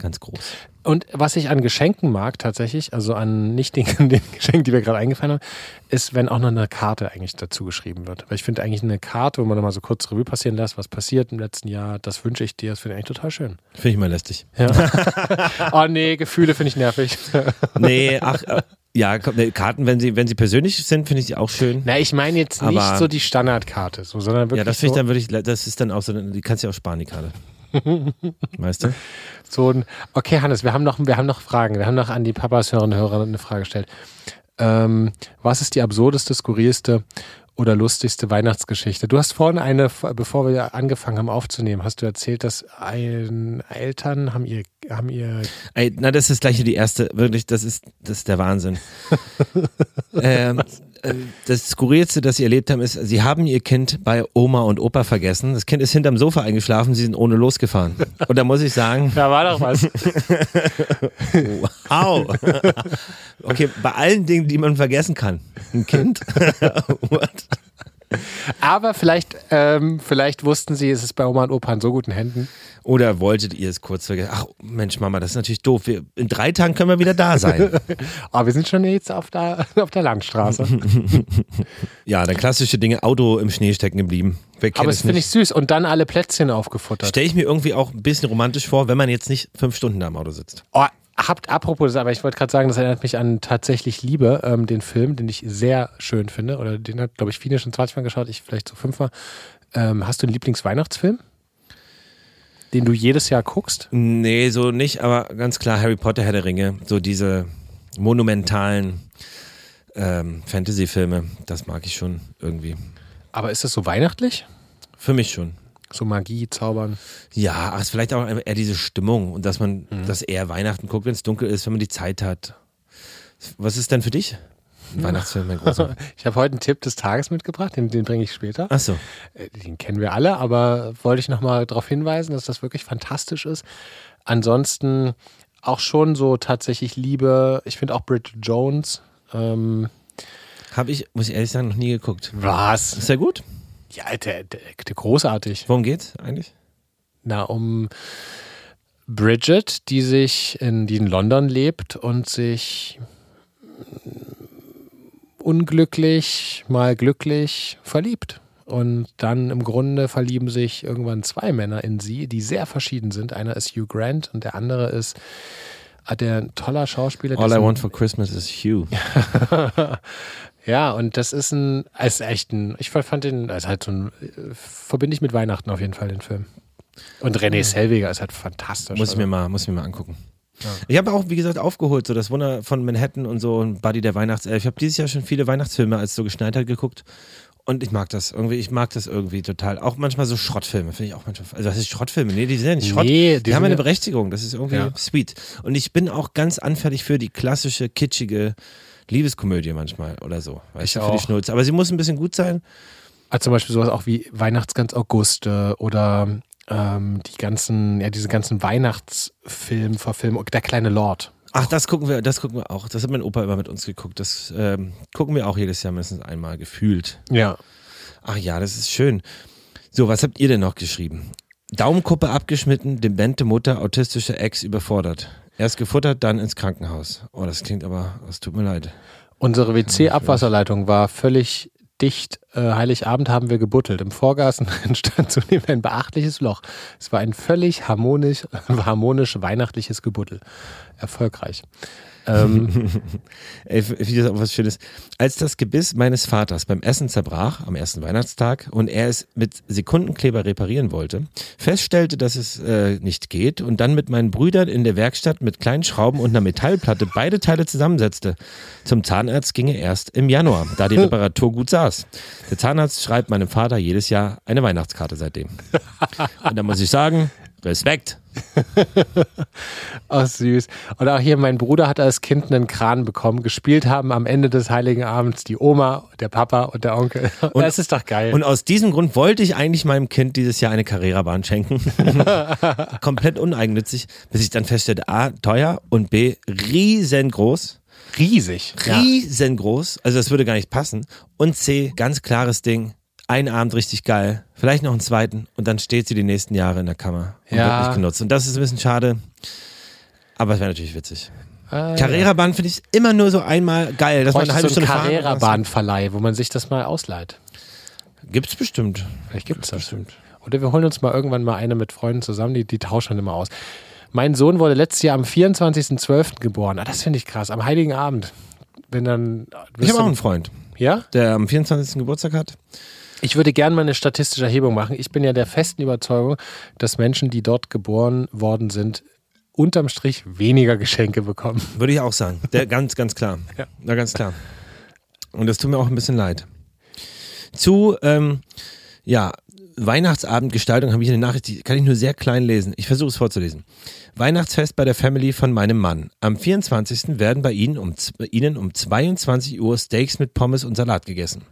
ganz groß. Und was ich an Geschenken mag tatsächlich, also an nicht den, den Geschenken, die wir gerade eingefallen haben, ist, wenn auch noch eine Karte eigentlich dazu geschrieben wird. Weil ich finde eigentlich eine Karte, wo man nochmal so kurz Revue passieren lässt, was passiert im letzten Jahr, das wünsche ich dir, das finde ich eigentlich total schön. Finde ich mal lästig. Ja. oh nee, Gefühle finde ich nervig. Nee, ach, äh, ja, Karten, wenn sie, wenn sie persönlich sind, finde ich sie auch schön. Na, ich meine jetzt nicht Aber- so die Standardkarte, so, sondern wirklich Ja, das finde so, ich dann wirklich, das ist dann auch so, die kannst du ja auch sparen, die Karte. Weißt du? so ein. Okay, Hannes, wir haben noch, wir haben noch Fragen. Wir haben noch an die Papas Hörerinnen und Hörer eine Frage gestellt. Ähm, was ist die absurdeste, skurrilste oder lustigste Weihnachtsgeschichte? Du hast vorhin eine, bevor wir angefangen haben aufzunehmen, hast du erzählt, dass ein Eltern haben ihr, haben ihr Ey, na, das ist gleich die erste, wirklich, das ist, das ist der Wahnsinn. ähm, äh, das Skurrilste, das sie erlebt haben, ist, sie haben ihr Kind bei Oma und Opa vergessen. Das Kind ist hinterm Sofa eingeschlafen, sie sind ohne losgefahren. Und da muss ich sagen, Da war doch was. wow. okay, bei allen Dingen, die man vergessen kann. Ein Kind. What? Aber vielleicht, ähm, vielleicht wussten sie, es ist bei Oma und Opa in so guten Händen. Oder wolltet ihr es kurz vergessen? Ach, Mensch, Mama, das ist natürlich doof. Wir, in drei Tagen können wir wieder da sein. Aber wir sind schon jetzt auf der, auf der Landstraße. ja, dann klassische Dinge, Auto im Schnee stecken geblieben. Aber das finde ich süß. Und dann alle Plätzchen aufgefuttert. Stelle ich mir irgendwie auch ein bisschen romantisch vor, wenn man jetzt nicht fünf Stunden da im Auto sitzt. Oh, habt, apropos, aber ich wollte gerade sagen, das erinnert mich an tatsächlich Liebe, ähm, den Film, den ich sehr schön finde. Oder den hat, glaube ich, viele schon 20 Mal geschaut, ich vielleicht so fünfmal. Ähm, hast du einen Lieblingsweihnachtsfilm? Den du jedes Jahr guckst? Nee, so nicht, aber ganz klar Harry Potter, Herr der Ringe. So diese monumentalen ähm, Fantasy-Filme, das mag ich schon irgendwie. Aber ist das so weihnachtlich? Für mich schon. So Magie, Zaubern. Ja, es ist vielleicht auch eher diese Stimmung und dass man, mhm. dass eher Weihnachten guckt, wenn es dunkel ist, wenn man die Zeit hat. Was ist denn für dich? Weihnachtsfilm, mein großer. Ich habe heute einen Tipp des Tages mitgebracht, den, den bringe ich später. Ach so. Äh, den kennen wir alle, aber wollte ich nochmal darauf hinweisen, dass das wirklich fantastisch ist. Ansonsten auch schon so tatsächlich Liebe. Ich finde auch Bridget Jones. Ähm, habe ich, muss ich ehrlich sagen, noch nie geguckt. Was? Ist ja gut? Ja, der, der, der großartig. Worum geht's eigentlich? Na, um Bridget, die sich in, die in London lebt und sich unglücklich, mal glücklich verliebt. Und dann im Grunde verlieben sich irgendwann zwei Männer in sie, die sehr verschieden sind. Einer ist Hugh Grant und der andere ist ah, der toller Schauspieler. All I want for Christmas is Hugh. Ja, und das ist ein, ist echt ein, ich fand den, also halt so ein, verbinde ich mit Weihnachten auf jeden Fall den Film. Und René Selweger ist halt fantastisch. Muss ich mir mal, muss ich mir mal angucken. Ja. Ich habe auch, wie gesagt, aufgeholt, so das Wunder von Manhattan und so und Buddy der Weihnachtself. Ich habe dieses Jahr schon viele Weihnachtsfilme, als so geschneit hat, geguckt. Und ich mag das irgendwie, ich mag das irgendwie total. Auch manchmal so Schrottfilme, finde ich auch manchmal. Also, das ist Schrottfilme? Nee, die sind ja nicht Schrott. Nee, die, die haben eine Berechtigung. Das ist irgendwie ja. sweet. Und ich bin auch ganz anfällig für die klassische, kitschige Liebeskomödie manchmal oder so. Weißt ich du, für die Schnulze. Aber sie muss ein bisschen gut sein. Also zum Beispiel sowas auch wie Weihnachtsgans August äh, oder ähm, die ganzen, ja, diese ganzen Weihnachtsfilm-Verfilmungen, der kleine Lord. Ach, das gucken wir, das gucken wir auch. Das hat mein Opa immer mit uns geguckt. Das ähm, gucken wir auch jedes Jahr mindestens einmal gefühlt. Ja. Ach ja, das ist schön. So, was habt ihr denn noch geschrieben? Daumenkuppe abgeschnitten, demente Mutter, autistische Ex überfordert. Erst gefuttert, dann ins Krankenhaus. Oh, das klingt aber, das tut mir leid. Unsere WC-Abwasserleitung war völlig dicht. Äh, Heiligabend haben wir gebuttelt. Im Vorgarten entstand zudem ein beachtliches Loch. Es war ein völlig harmonisch, harmonisch weihnachtliches Gebuttel. Erfolgreich. Ähm, Ey, das auch was Schönes. Als das Gebiss meines Vaters beim Essen zerbrach, am ersten Weihnachtstag, und er es mit Sekundenkleber reparieren wollte, feststellte, dass es äh, nicht geht und dann mit meinen Brüdern in der Werkstatt mit kleinen Schrauben und einer Metallplatte beide Teile zusammensetzte. Zum Zahnarzt ging er erst im Januar, da die Reparatur gut saß. Der Zahnarzt schreibt meinem Vater jedes Jahr eine Weihnachtskarte seitdem. Und da muss ich sagen, Respekt. oh, süß. Und auch hier, mein Bruder hat als Kind einen Kran bekommen. Gespielt haben am Ende des Heiligen Abends die Oma, der Papa und der Onkel. Und, das ist doch geil. Und aus diesem Grund wollte ich eigentlich meinem Kind dieses Jahr eine Carrera-Bahn schenken. Komplett uneigennützig, bis ich dann feststellte, A, teuer und B, riesengroß. Riesig. Riesengroß. Also das würde gar nicht passen. Und C, ganz klares Ding einen Abend richtig geil, vielleicht noch einen zweiten und dann steht sie die nächsten Jahre in der Kammer und ja. wird nicht genutzt. Und das ist ein bisschen schade, aber es wäre natürlich witzig. Ah, Carrera-Bahn finde ich immer nur so einmal geil, dass man eine halbe so Stunde Carrera-Bahn-Verleih, wo man sich das mal ausleiht. Gibt's bestimmt. Vielleicht gibt's das. Bestimmt. Oder wir holen uns mal irgendwann mal eine mit Freunden zusammen, die, die tauschen immer aus. Mein Sohn wurde letztes Jahr am 24.12. geboren. Ah, das finde ich krass. Am Heiligen Abend. Wenn dann. Ich habe auch einen Freund. Ja? Der am 24. Geburtstag hat. Ich würde gerne mal eine statistische Erhebung machen. Ich bin ja der festen Überzeugung, dass Menschen, die dort geboren worden sind, unterm Strich weniger Geschenke bekommen. Würde ich auch sagen. Der, ganz, ganz klar. Ja. Na, ganz klar. Und das tut mir auch ein bisschen leid. Zu, ähm, ja, Weihnachtsabendgestaltung habe ich eine Nachricht, die kann ich nur sehr klein lesen. Ich versuche es vorzulesen. Weihnachtsfest bei der Family von meinem Mann. Am 24. werden bei Ihnen um, Ihnen um 22 Uhr Steaks mit Pommes und Salat gegessen.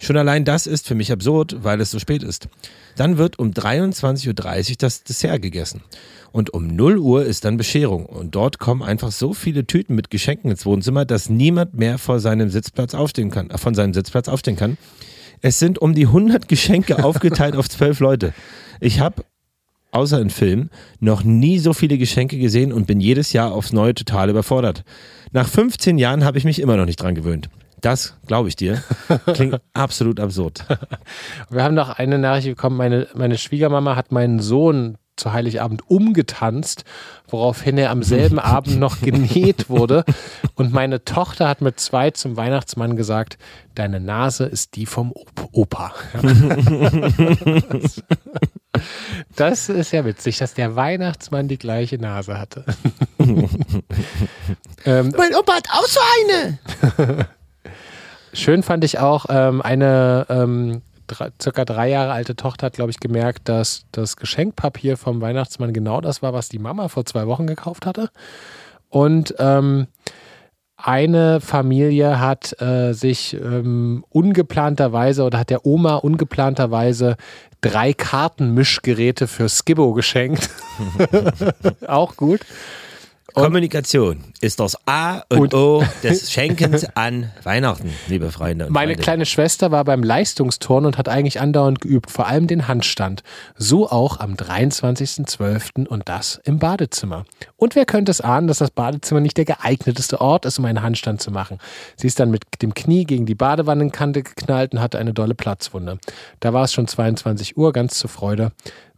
Schon allein das ist für mich absurd, weil es so spät ist. Dann wird um 23.30 Uhr das Dessert gegessen. Und um 0 Uhr ist dann Bescherung. Und dort kommen einfach so viele Tüten mit Geschenken ins Wohnzimmer, dass niemand mehr vor seinem Sitzplatz aufstehen kann, äh, von seinem Sitzplatz aufstehen kann. Es sind um die 100 Geschenke aufgeteilt auf zwölf Leute. Ich habe außer in Film noch nie so viele Geschenke gesehen und bin jedes Jahr aufs Neue total überfordert. Nach 15 Jahren habe ich mich immer noch nicht dran gewöhnt. Das glaube ich dir. Klingt absolut absurd. Wir haben noch eine Nachricht bekommen. Meine, meine Schwiegermama hat meinen Sohn zu Heiligabend umgetanzt, woraufhin er am selben Abend noch genäht wurde. Und meine Tochter hat mit zwei zum Weihnachtsmann gesagt, deine Nase ist die vom Opa. Das ist ja witzig, dass der Weihnachtsmann die gleiche Nase hatte. ähm, mein Opa hat auch so eine. Schön fand ich auch ähm, eine ähm, drei, circa drei Jahre alte Tochter hat, glaube ich, gemerkt, dass das Geschenkpapier vom Weihnachtsmann genau das war, was die Mama vor zwei Wochen gekauft hatte. Und ähm, eine Familie hat äh, sich ähm, ungeplanterweise oder hat der Oma ungeplanterweise drei Kartenmischgeräte für Skibbo geschenkt. Auch gut. Kommunikation ist das A und, und O des Schenkens an Weihnachten, liebe Freunde. meine Freunde. kleine Schwester war beim Leistungsturn und hat eigentlich andauernd geübt, vor allem den Handstand. So auch am 23.12. und das im Badezimmer. Und wer könnte es ahnen, dass das Badezimmer nicht der geeigneteste Ort ist, um einen Handstand zu machen. Sie ist dann mit dem Knie gegen die Badewannenkante geknallt und hatte eine dolle Platzwunde. Da war es schon 22 Uhr, ganz zur Freude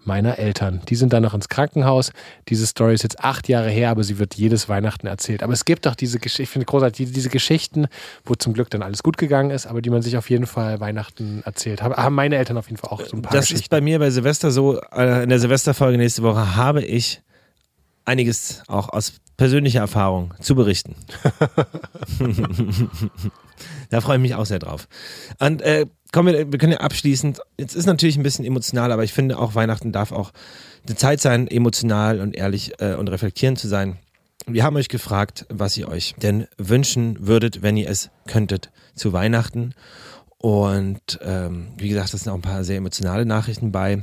meiner Eltern. Die sind dann noch ins Krankenhaus. Diese Story ist jetzt acht Jahre her, aber sie wird jedes Weihnachten erzählt. Aber es gibt doch diese Geschichten, ich finde großartig, diese Geschichten, wo zum Glück dann alles gut gegangen ist, aber die man sich auf jeden Fall Weihnachten erzählt. Haben meine Eltern auf jeden Fall auch so ein paar Das ist bei mir bei Silvester so, äh, in der Silvesterfolge nächste Woche habe ich einiges auch aus persönlicher Erfahrung zu berichten. da freue ich mich auch sehr drauf. Und äh, kommen wir, wir können ja abschließend, jetzt ist natürlich ein bisschen emotional, aber ich finde auch Weihnachten darf auch eine Zeit sein, emotional und ehrlich äh, und reflektierend zu sein. Wir haben euch gefragt, was ihr euch denn wünschen würdet, wenn ihr es könntet zu Weihnachten. Und ähm, wie gesagt, das sind auch ein paar sehr emotionale Nachrichten bei.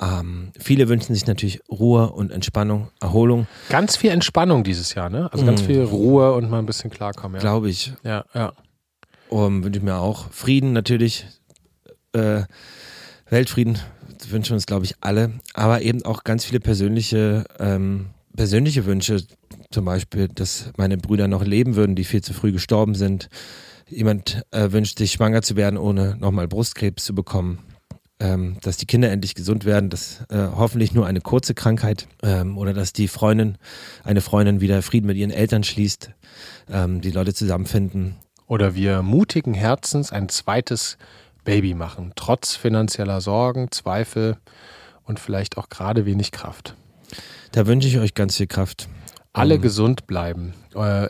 Ähm, viele wünschen sich natürlich Ruhe und Entspannung, Erholung. Ganz viel Entspannung dieses Jahr, ne? Also ganz mm. viel Ruhe und mal ein bisschen klarkommen. Ja. Glaube ich. Ja, ja. Um, wünsche ich mir auch Frieden natürlich, äh, Weltfrieden wünschen uns, glaube ich, alle, aber eben auch ganz viele persönliche, ähm, persönliche Wünsche, zum Beispiel, dass meine Brüder noch leben würden, die viel zu früh gestorben sind. Jemand äh, wünscht sich, schwanger zu werden, ohne nochmal Brustkrebs zu bekommen ähm, dass die Kinder endlich gesund werden, dass äh, hoffentlich nur eine kurze Krankheit ähm, oder dass die Freundin, eine Freundin wieder Frieden mit ihren Eltern schließt, ähm, die Leute zusammenfinden. Oder wir mutigen Herzens ein zweites Baby machen, trotz finanzieller Sorgen, Zweifel und vielleicht auch gerade wenig Kraft. Da wünsche ich euch ganz viel Kraft. Alle um, gesund bleiben. Äh,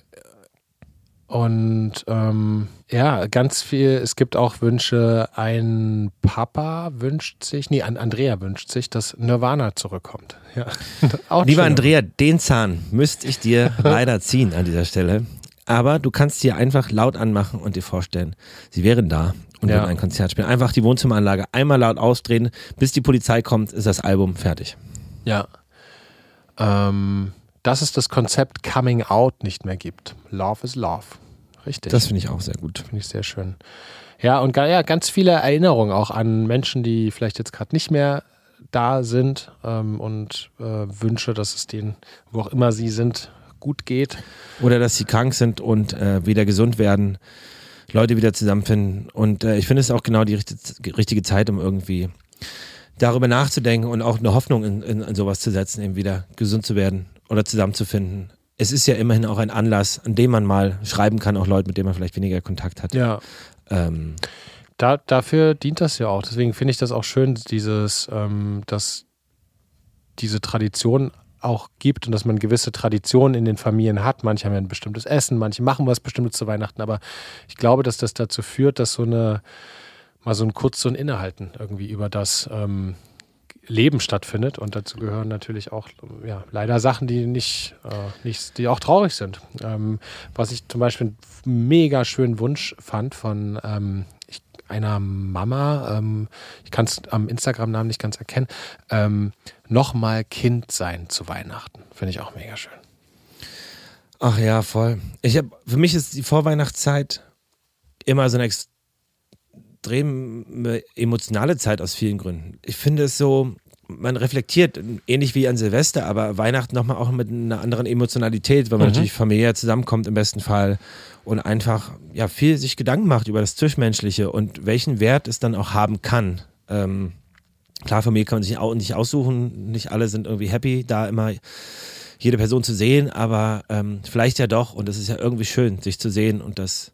und ähm, ja, ganz viel. Es gibt auch Wünsche. Ein Papa wünscht sich, nee, Andrea wünscht sich, dass Nirvana zurückkommt. Ja. Lieber Andrea, den Zahn müsste ich dir leider ziehen an dieser Stelle. Aber du kannst dir einfach laut anmachen und dir vorstellen, sie wären da und ja. würden ein Konzert spielen. Einfach die Wohnzimmeranlage einmal laut ausdrehen, bis die Polizei kommt, ist das Album fertig. Ja. Ähm, dass es das Konzept Coming Out nicht mehr gibt. Love is Love. Richtig. Das finde ich auch sehr gut. Finde ich sehr schön. Ja, und ja, ganz viele Erinnerungen auch an Menschen, die vielleicht jetzt gerade nicht mehr da sind ähm, und äh, Wünsche, dass es denen, wo auch immer sie sind, gut geht. Oder dass sie krank sind und äh, wieder gesund werden, Leute wieder zusammenfinden. Und äh, ich finde es auch genau die richtige Zeit, um irgendwie darüber nachzudenken und auch eine Hoffnung in, in, in sowas zu setzen, eben wieder gesund zu werden oder zusammenzufinden es ist ja immerhin auch ein Anlass, an dem man mal schreiben kann, auch Leute, mit denen man vielleicht weniger Kontakt hat. Ja. Ähm. Da, dafür dient das ja auch. Deswegen finde ich das auch schön, dieses, ähm, dass diese Tradition auch gibt und dass man gewisse Traditionen in den Familien hat. Manche haben ja ein bestimmtes Essen, manche machen was Bestimmtes zu Weihnachten, aber ich glaube, dass das dazu führt, dass so eine, mal so ein kurz so ein Innehalten irgendwie über das, ähm, Leben stattfindet. Und dazu gehören natürlich auch ja, leider Sachen, die nicht, äh, nicht, die auch traurig sind. Ähm, was ich zum Beispiel einen mega schönen Wunsch fand von ähm, ich, einer Mama, ähm, ich kann es am Instagram-Namen nicht ganz erkennen, ähm, nochmal Kind sein zu Weihnachten. Finde ich auch mega schön. Ach ja, voll. Ich habe, für mich ist die Vorweihnachtszeit immer so eine extrem emotionale Zeit aus vielen Gründen. Ich finde es so, man reflektiert, ähnlich wie an Silvester, aber Weihnachten nochmal auch mit einer anderen Emotionalität, weil man mhm. natürlich familiär zusammenkommt im besten Fall und einfach ja viel sich Gedanken macht über das Zwischenmenschliche und welchen Wert es dann auch haben kann. Ähm, klar, Familie kann man sich auch nicht aussuchen, nicht alle sind irgendwie happy, da immer jede Person zu sehen, aber ähm, vielleicht ja doch und es ist ja irgendwie schön, sich zu sehen und das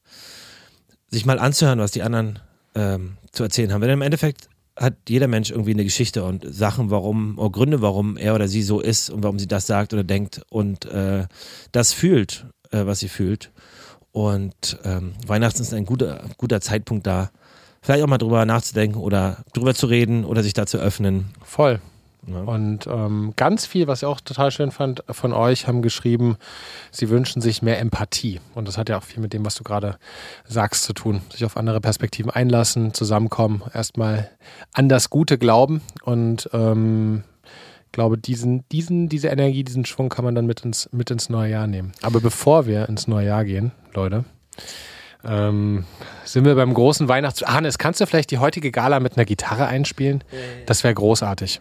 sich mal anzuhören, was die anderen ähm, zu erzählen haben. Wenn im Endeffekt hat jeder Mensch irgendwie eine Geschichte und Sachen, warum, oder Gründe, warum er oder sie so ist und warum sie das sagt oder denkt und äh, das fühlt, äh, was sie fühlt. Und ähm, Weihnachten ist ein guter, guter Zeitpunkt da, vielleicht auch mal drüber nachzudenken oder drüber zu reden oder sich da zu öffnen. Voll. Ja. Und ähm, ganz viel, was ich auch total schön fand, von euch haben geschrieben, sie wünschen sich mehr Empathie. Und das hat ja auch viel mit dem, was du gerade sagst, zu tun. Sich auf andere Perspektiven einlassen, zusammenkommen, erstmal an das Gute glauben. Und ähm, ich glaube, diesen, diesen, diese Energie, diesen Schwung kann man dann mit ins, mit ins neue Jahr nehmen. Aber bevor wir ins neue Jahr gehen, Leute, ähm, sind wir beim großen Weihnachts... Hannes, kannst du vielleicht die heutige Gala mit einer Gitarre einspielen? Das wäre großartig.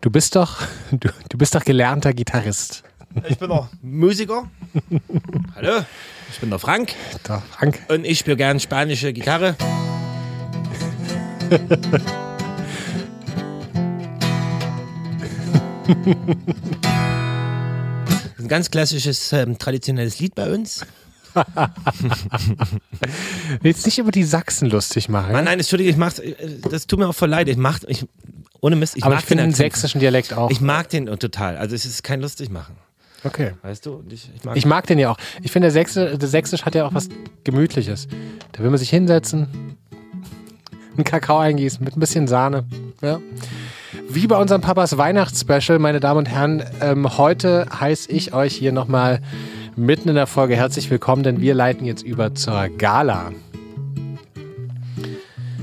Du bist doch, du, du bist doch gelernter Gitarrist. Ich bin doch Musiker. Hallo, ich bin der Frank. Der Frank. Und ich spiele gern spanische Gitarre. ein ganz klassisches, ähm, traditionelles Lied bei uns. Willst nicht über die Sachsen lustig machen? Nein, nein, Entschuldige, ich mach's, äh, das tut mir auch voll leid. Ich mach, ich, ohne Mist, ich Aber mag ich finde den, den sächsischen Dialekt auch. Ich mag den total. Also es ist kein lustig machen. Okay. Weißt du? Ich, ich, mag, ich mag den ja auch. Ich finde, der, Sächsische, der Sächsisch hat ja auch was Gemütliches. Da will man sich hinsetzen, einen Kakao eingießen mit ein bisschen Sahne. Ja. Wie bei unserem Papas Weihnachtsspecial, meine Damen und Herren, ähm, heute heiße ich euch hier nochmal mitten in der Folge herzlich willkommen, denn wir leiten jetzt über zur Gala.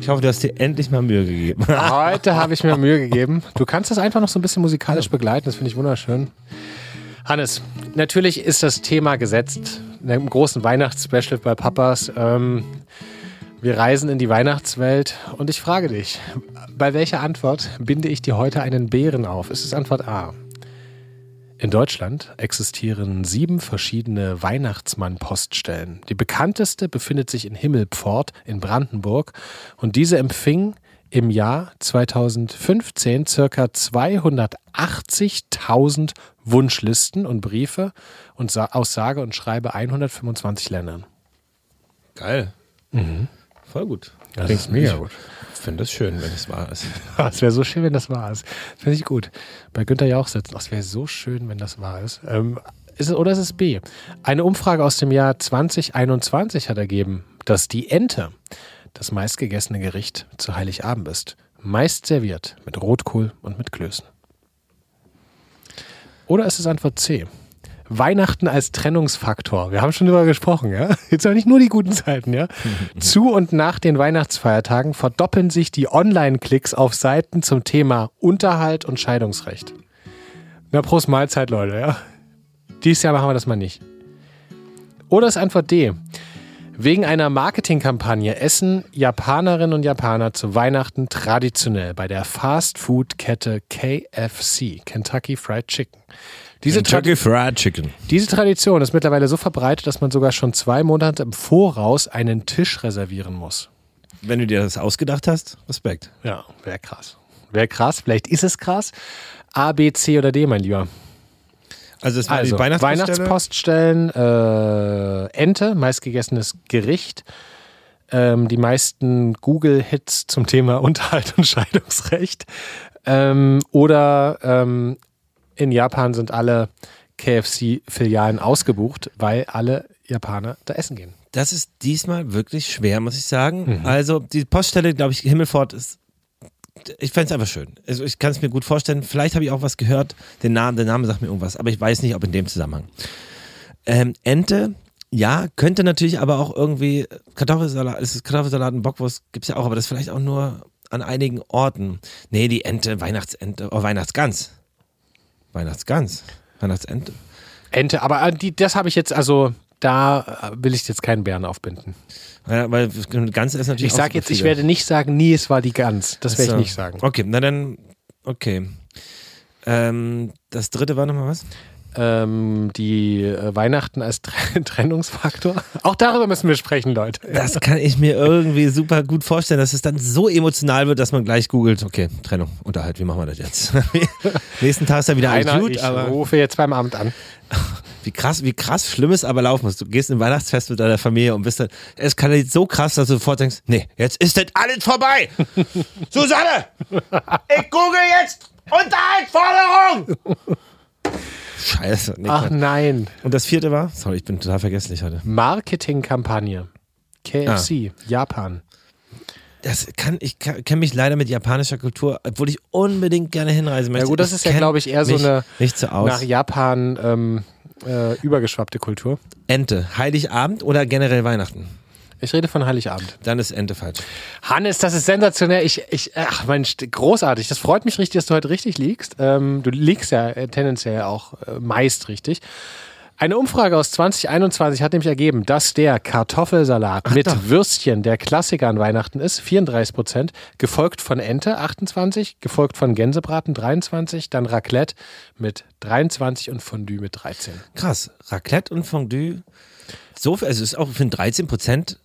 Ich hoffe, du hast dir endlich mal Mühe gegeben. Heute habe ich mir Mühe gegeben. Du kannst das einfach noch so ein bisschen musikalisch begleiten, das finde ich wunderschön. Hannes, natürlich ist das Thema gesetzt. In einem großen Weihnachtsspecial bei Papas. Ähm, wir reisen in die Weihnachtswelt und ich frage dich, bei welcher Antwort binde ich dir heute einen Bären auf? Ist es Antwort A? In Deutschland existieren sieben verschiedene Weihnachtsmann-Poststellen. Die bekannteste befindet sich in Himmelpfort in Brandenburg und diese empfing im Jahr 2015 circa 280.000 Wunschlisten und Briefe und aus sage und schreibe 125 Ländern. Geil. Mhm. Voll gut. Das Klingt mega gut finde es schön, wenn es wahr ist. Es wäre so schön, wenn das wahr ist. Finde ich gut. Bei Günther Jauch sitzen. Es wäre so schön, wenn das wahr ist. Ähm, ist es, oder ist es B? Eine Umfrage aus dem Jahr 2021 hat ergeben, dass die Ente das meistgegessene Gericht zu Heiligabend ist. Meist serviert mit Rotkohl und mit Klößen. Oder ist es Antwort C? Weihnachten als Trennungsfaktor. Wir haben schon darüber gesprochen, ja. Jetzt aber nicht nur die guten Zeiten, ja. Zu und nach den Weihnachtsfeiertagen verdoppeln sich die Online-Klicks auf Seiten zum Thema Unterhalt und Scheidungsrecht. Na, Prost Mahlzeit, Leute, ja. Dieses Jahr machen wir das mal nicht. Oder ist Antwort D. Wegen einer Marketingkampagne essen Japanerinnen und Japaner zu Weihnachten traditionell bei der Fast-Food-Kette KFC, Kentucky Fried Chicken. Diese Kentucky Fried Chicken. Diese Tradition ist mittlerweile so verbreitet, dass man sogar schon zwei Monate im Voraus einen Tisch reservieren muss. Wenn du dir das ausgedacht hast, Respekt. Ja, wäre krass. Wäre krass, vielleicht ist es krass. A, B, C oder D, mein Lieber. Also, es also die Weihnachtspoststellen, äh, Ente, meistgegessenes Gericht. Ähm, die meisten Google-Hits zum Thema Unterhalt und Scheidungsrecht. Ähm, oder ähm, in Japan sind alle KFC-Filialen ausgebucht, weil alle Japaner da essen gehen. Das ist diesmal wirklich schwer, muss ich sagen. Mhm. Also die Poststelle, glaube ich, Himmelfort ist. Ich fände es einfach schön. Also ich kann es mir gut vorstellen. Vielleicht habe ich auch was gehört. Den Namen, der Name sagt mir irgendwas, aber ich weiß nicht, ob in dem Zusammenhang. Ähm, Ente, ja, könnte natürlich aber auch irgendwie Kartoffelsalat, ist es Kartoffelsalat und Bockwurst gibt es ja auch, aber das vielleicht auch nur an einigen Orten. Nee, die Ente, Weihnachtsente, oh, Weihnachtsgans. Weihnachtsgans. Weihnachtsente. Ente, aber äh, die, das habe ich jetzt, also da will ich jetzt keinen Bären aufbinden. Ja, weil Gans ist natürlich Ich sage jetzt, ich werde nicht sagen, nie, es war die Gans. Das werde ich nicht sagen. Okay, na dann, okay. Ähm, das dritte war nochmal was? Ähm, die äh, Weihnachten als Tre- Trennungsfaktor. Auch darüber müssen wir sprechen, Leute. Das kann ich mir irgendwie super gut vorstellen, dass es dann so emotional wird, dass man gleich googelt, okay, Trennung, Unterhalt, wie machen wir das jetzt? Nächsten Tag ist ja wieder Einer, gut, ich aber rufe jetzt beim Amt an. wie krass, wie krass schlimm es aber laufen muss. Du gehst in ein Weihnachtsfest mit deiner Familie und bist dann, es kann jetzt so krass, dass du sofort denkst, nee, jetzt ist das alles vorbei. Susanne, ich google jetzt Unterhaltsforderung. Scheiße. Nee, Ach Quatsch. nein. und das vierte war? Sorry, ich bin total vergesslich heute. Marketingkampagne. KFC, Ah. Japan. Das kann, ich kenne mich leider mit japanischer Kultur, obwohl ich unbedingt gerne hinreisen möchte. Ja gut, das Ich ist ja, glaube ich, eher so eine nicht so aus. nach Japan ähm, äh, übergeschwappte Kultur. Ente, Heiligabend oder generell Weihnachten? Ich rede von Heiligabend. Dann ist Ente falsch. Hannes, das ist sensationell. Ich, ich, ach Mensch, großartig. Das freut mich richtig, dass du heute richtig liegst. Ähm, du liegst ja äh, tendenziell auch äh, meist richtig. Eine Umfrage aus 2021 hat nämlich ergeben, dass der Kartoffelsalat mit doch. Würstchen der Klassiker an Weihnachten ist, 34 Prozent, gefolgt von Ente 28, gefolgt von Gänsebraten 23, dann Raclette mit 23 und Fondue mit 13. Krass. Raclette und Fondue. So viel, also ist auch für 13 Prozent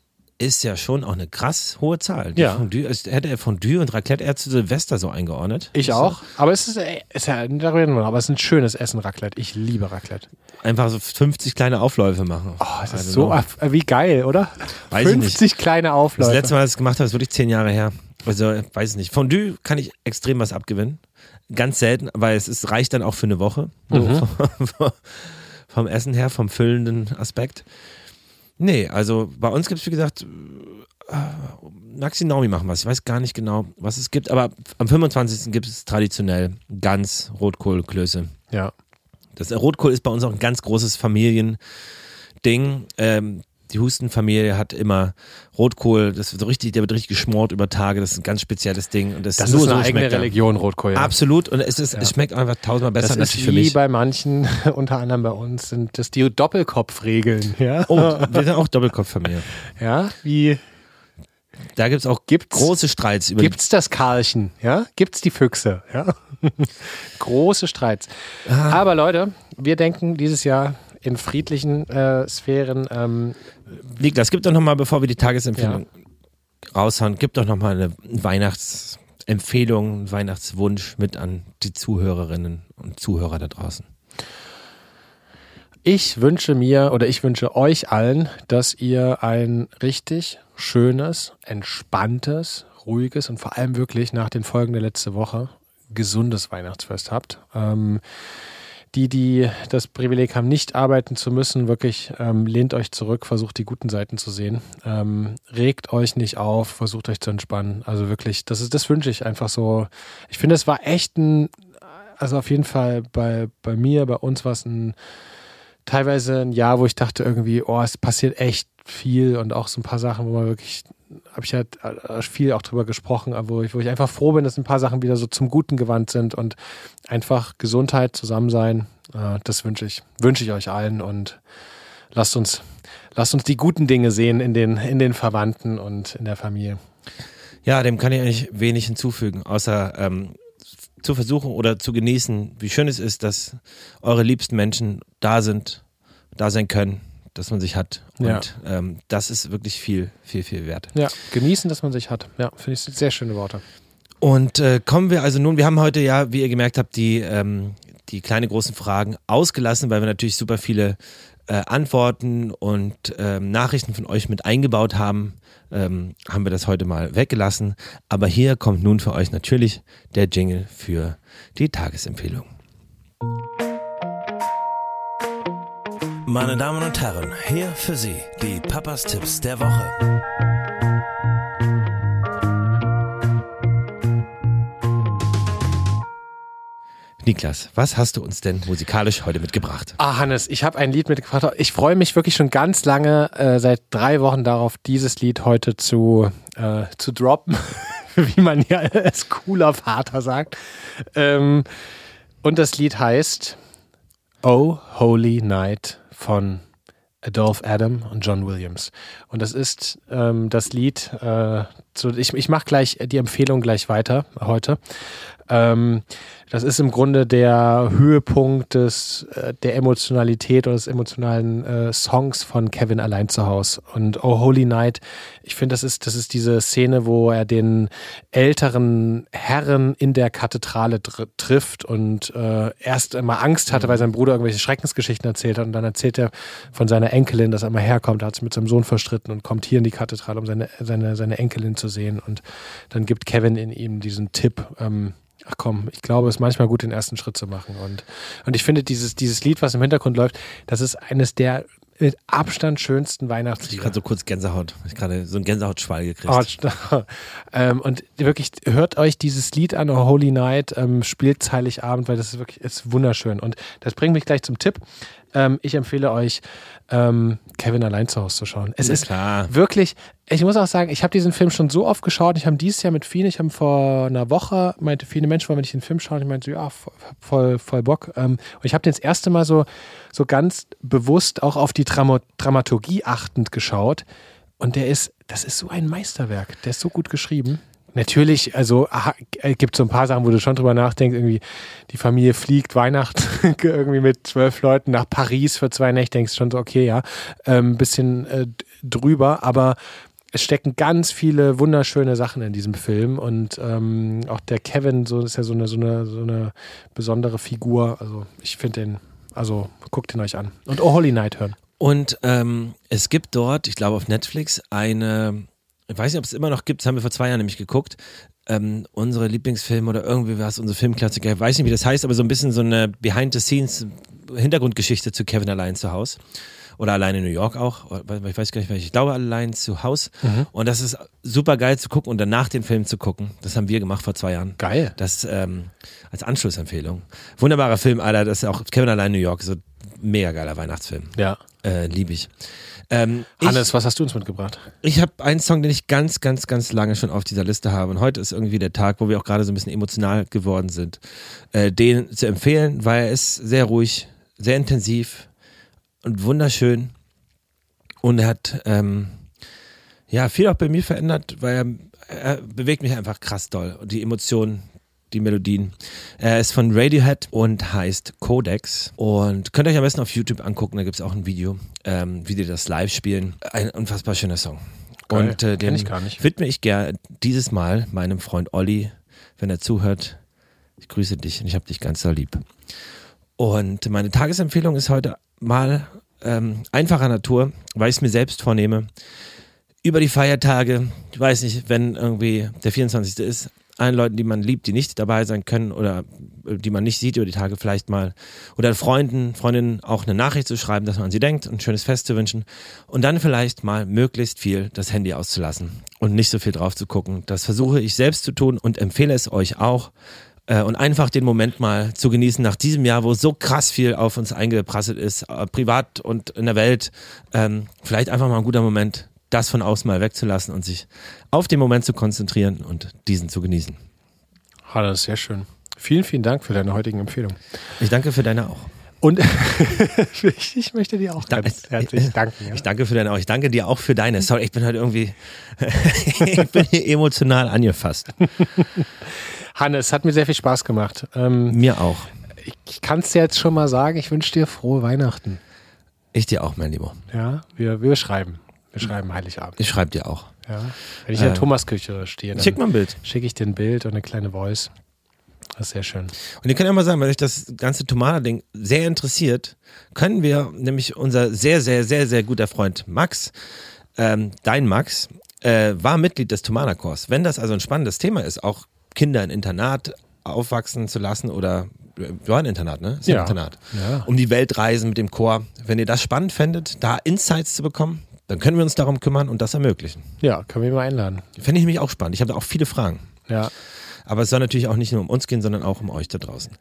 ist ja schon auch eine krass hohe Zahl. Die Ja. Fondue, ist, hätte er Fondue und Raclette eher zu Silvester so eingeordnet. Ich auch, aber es ist, äh, ist ja, darüber reden wir aber es ist ein schönes Essen, Raclette. Ich liebe Raclette. Einfach so 50 kleine Aufläufe machen. Oh, das ist don't so, know. aff- wie geil, oder? Weiß ich nicht. 50 kleine Das Aufläufe. letzte Mal, als ich es gemacht habe, ist wirklich zehn Jahre her. Also, weiß ich nicht. Fondue kann ich extrem was abgewinnen. Ganz selten, weil es ist, reicht dann auch für eine Woche. So Mhm. vom, vom Essen her, vom füllenden Aspekt. Nee, also bei uns gibt es, wie gesagt, äh, Maxi Naomi machen was. Ich weiß gar nicht genau, was es gibt, aber am 25. gibt es traditionell Gans, Rotkohl, Klöße. ja. Das äh, Rotkohl ist bei uns auch ein ganz großes Familiending. Ähm, die Hustenfamilie hat immer Rotkohl, das wird so richtig, der wird richtig geschmort über Tage, das ist ein ganz spezielles Ding. Und das, Das nur ist eine so eigene. Religion, Rotkohl. Ja. Absolut, und es, ist, es schmeckt einfach tausendmal besser Das ist wie bei manchen, unter anderem bei uns, sind das die Doppelkopfregeln. Ja, Oh, wir sind auch Doppelkopffamilie. ja wie Da gibt es auch Gibt's- große Streits über gibt's das Karlchen? Ja, gibt's die Füchse? Ja, große Streits. Ah. Aber Leute, wir denken dieses Jahr in friedlichen äh, Sphären. Ähm. Niklas, gib doch nochmal, bevor wir die Tagesempfehlung raushauen, gib doch nochmal eine Weihnachtsempfehlung, einen Weihnachtswunsch mit an die Zuhörerinnen und Zuhörer da draußen. Ich wünsche mir oder ich wünsche euch allen, dass ihr ein richtig schönes, entspanntes, ruhiges und vor allem wirklich nach den Folgen der letzte Woche gesundes Weihnachtsfest habt. Ähm, die, die das Privileg haben, nicht arbeiten zu müssen, wirklich ähm, lehnt euch zurück, versucht die guten Seiten zu sehen. Ähm, regt euch nicht auf, versucht euch zu entspannen. Also wirklich, das ist, das wünsche ich einfach so. Ich finde, es war echt ein, also auf jeden Fall bei, bei mir, bei uns war es ein teilweise ein Jahr, wo ich dachte irgendwie, oh, es passiert echt viel und auch so ein paar Sachen, wo man wirklich, habe ich halt äh, viel auch drüber gesprochen, wo ich, wo ich einfach froh bin, dass ein paar Sachen wieder so zum Guten gewandt sind und einfach Gesundheit, Zusammensein, äh, das wünsche ich, wünsche ich euch allen und lasst uns, lasst uns die guten Dinge sehen in den, in den Verwandten und in der Familie. Ja, dem kann ich eigentlich wenig hinzufügen, außer ähm, zu versuchen oder zu genießen, wie schön es ist, dass eure liebsten Menschen da sind, da sein können, dass man sich hat. Ja. Und ähm, das ist wirklich viel, viel, viel wert. Ja, genießen, dass man sich hat. Ja, finde ich sehr schöne Worte. Und äh, kommen wir also nun, wir haben heute ja, wie ihr gemerkt habt, die, ähm, die kleine großen Fragen ausgelassen, weil wir natürlich super viele äh, Antworten und ähm, Nachrichten von euch mit eingebaut haben, ähm, haben wir das heute mal weggelassen. Aber hier kommt nun für euch natürlich der Jingle für die Tagesempfehlung. Meine Damen und Herren, hier für Sie die Papas Tipps der Woche. Niklas, was hast du uns denn musikalisch heute mitgebracht? Ah, Hannes, ich habe ein Lied mitgebracht. Ich freue mich wirklich schon ganz lange, äh, seit drei Wochen darauf, dieses Lied heute zu, äh, zu droppen, wie man ja als cooler Vater sagt. Ähm, und das Lied heißt Oh Holy Night von Adolph Adam und John Williams. Und das ist ähm, das Lied, äh, zu, ich, ich mache gleich die Empfehlung gleich weiter heute. Ähm, das ist im Grunde der Höhepunkt des, äh, der Emotionalität oder des emotionalen äh, Songs von Kevin allein zu Hause. Und Oh Holy Night, ich finde, das ist, das ist diese Szene, wo er den älteren Herren in der Kathedrale tr trifft und äh, erst einmal Angst hatte, weil sein Bruder irgendwelche Schreckensgeschichten erzählt hat. Und dann erzählt er von seiner Enkelin, dass er mal herkommt. Er hat sich mit seinem Sohn verstritten und kommt hier in die Kathedrale, um seine, seine, seine Enkelin zu sehen. Und dann gibt Kevin in ihm diesen Tipp, ähm, ach komm, ich glaube, es manchmal gut, den ersten Schritt zu machen. Und, und ich finde, dieses, dieses Lied, was im Hintergrund läuft, das ist eines der mit Abstand schönsten Ich Weihnachtslieder. gerade so kurz Gänsehaut. Ich gerade so einen Gänsehautschwall gekriegt. Oh, ähm, und wirklich, hört euch dieses Lied an, Oh Holy Night, ähm, spielt Heiligabend, weil das ist wirklich ist wunderschön. Und das bringt mich gleich zum Tipp. Ähm, ich empfehle euch, ähm, Kevin allein zu Hause zu schauen. Es Na ist klar. wirklich, ich muss auch sagen, ich habe diesen Film schon so oft geschaut. Ich habe dieses Jahr mit vielen, ich habe vor einer Woche, meinte viele Menschen, wollen wir nicht den Film schauen? Ich meinte so, ja, voll, voll, Bock. Ähm, und ich habe den das erste Mal so, so ganz bewusst auch auf die Drama Dramaturgie achtend geschaut. Und der ist, das ist so ein Meisterwerk. Der ist so gut geschrieben. Natürlich, also äh, gibt so ein paar Sachen, wo du schon drüber nachdenkst, irgendwie die Familie fliegt Weihnachten irgendwie mit zwölf Leuten nach Paris für zwei Nächte, denkst schon so, okay, ja, ein ähm, bisschen äh, drüber, aber es stecken ganz viele wunderschöne Sachen in diesem Film und ähm, auch der Kevin so ist ja so eine, so eine, so eine besondere Figur. Also ich finde den, also guckt ihn euch an. Und Oh Holy Night hören. Und ähm, es gibt dort, ich glaube auf Netflix, eine, ich weiß nicht, ob es immer noch gibt, das haben wir vor zwei Jahren nämlich geguckt, ähm, unsere Lieblingsfilme oder irgendwie was, unsere Filmklassiker, ich weiß nicht, wie das heißt, aber so ein bisschen so eine Behind-the-Scenes-Hintergrundgeschichte zu Kevin allein zu Hause. Oder allein in New York auch. Ich weiß gar nicht, welche. Ich glaube allein zu Hause. Mhm. Und das ist super geil zu gucken und danach den Film zu gucken. Das haben wir gemacht vor zwei Jahren. Geil. Das ähm, als Anschlussempfehlung. Wunderbarer Film, Alter. Das ist auch Kevin allein in New York. So mega geiler Weihnachtsfilm. Ja. Äh, Liebe ich. Ähm, Hannes, was hast du uns mitgebracht? ich habe einen Song, den ich ganz, ganz, ganz lange schon auf dieser Liste habe. Und heute ist irgendwie der Tag, wo wir auch gerade so ein bisschen emotional geworden sind, äh, den zu empfehlen, weil er ist sehr ruhig, sehr intensiv und wunderschön. Und er hat ähm, ja viel auch bei mir verändert, weil er, er bewegt mich einfach krass doll. Und die Emotionen, die Melodien. Er ist von Radiohead und heißt Codex. Und könnt ihr euch am besten auf YouTube angucken, da gibt es auch ein Video, ähm, wie die das live spielen. Ein unfassbar schöner Song. Geil, und äh, den ich gar nicht. widme ich gern dieses Mal meinem Freund Olli, wenn er zuhört. Ich grüße dich und ich habe dich ganz so lieb. Und meine Tagesempfehlung ist heute mal ähm, einfacher Natur, weil ich es mir selbst vornehme. Über die Feiertage, ich weiß nicht, wenn irgendwie der 24. ist, allen Leuten, die man liebt, die nicht dabei sein können oder äh, die man nicht sieht über die Tage vielleicht mal oder Freunden, Freundinnen auch eine Nachricht zu schreiben, dass man an sie denkt, ein schönes Fest zu wünschen und dann vielleicht mal möglichst viel das Handy auszulassen und nicht so viel drauf zu gucken. Das versuche ich selbst zu tun und empfehle es euch auch äh, und einfach den Moment mal zu genießen nach diesem Jahr, wo so krass viel auf uns eingeprasselt ist, äh, privat und in der Welt. Ähm, vielleicht einfach mal ein guter Moment, das von außen mal wegzulassen und sich auf den Moment zu konzentrieren und diesen zu genießen. Hannes, sehr schön. Vielen, vielen Dank für deine heutigen Empfehlungen. Ich danke für deine auch. Und ich, ich möchte dir auch ganz herzlich danken. Ja. Ich danke für deine auch. Ich danke dir auch für deine. Sorry, ich bin halt irgendwie, ich bin hier emotional angefasst. Hannes, es hat mir sehr viel Spaß gemacht. Ähm, Mir auch. ich ich kann es dir jetzt schon mal sagen, ich wünsche dir frohe Weihnachten. Ich dir auch, mein Lieber. Ja, wir, wir schreiben. Wir schreiben Heiligabend. Ich schreibe dir auch. Ja. Wenn ich in der Äh, Thomasküche stehe, Schick dann mal ein Bild. schicke ich dir ein Bild und eine kleine Voice. Das ist sehr schön. Und ihr könnt ja mal sagen, weil euch das ganze Tomala-Ding sehr interessiert, können wir nämlich unser sehr, sehr, sehr, sehr guter Freund Max, ähm, dein Max, äh, war Mitglied des Tomala-Kurs. Wenn das also ein spannendes Thema ist, auch Kinder in Internat aufwachsen zu lassen oder äh, ja, ein Internat, ne? Ist ja. Internat. Ja. Um die Welt reisen mit dem Chor. Wenn ihr das spannend fändet, da Insights zu bekommen, dann können wir uns darum kümmern und das ermöglichen. Ja, können wir mal einladen. Fände ich nämlich auch spannend. Ich habe da auch viele Fragen. Ja. Aber es soll natürlich auch nicht nur um uns gehen, sondern auch um euch da draußen.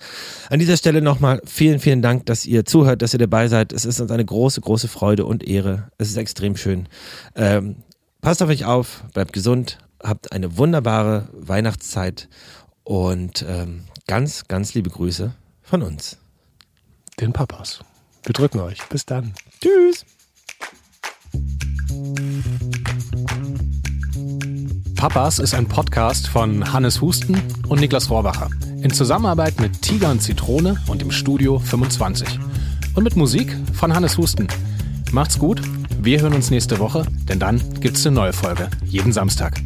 An dieser Stelle nochmal vielen, vielen Dank, dass ihr zuhört, dass ihr dabei seid. Es ist uns eine große, große Freude und Ehre. Es ist extrem schön. Ähm, passt auf euch auf, bleibt gesund, habt eine wunderbare Weihnachtszeit und ähm, ganz, ganz liebe Grüße von uns. Den Papas. Wir drücken euch. Bis dann. Tschüss. Papas ist ein Podcast von Hannes Husten und Niklas Rohrbacher. In Zusammenarbeit mit Tiger und Zitrone und dem Studio 25. Und mit Musik von Hannes Husten. Macht's gut, wir hören uns nächste Woche, denn dann gibt's eine neue Folge. Jeden Samstag.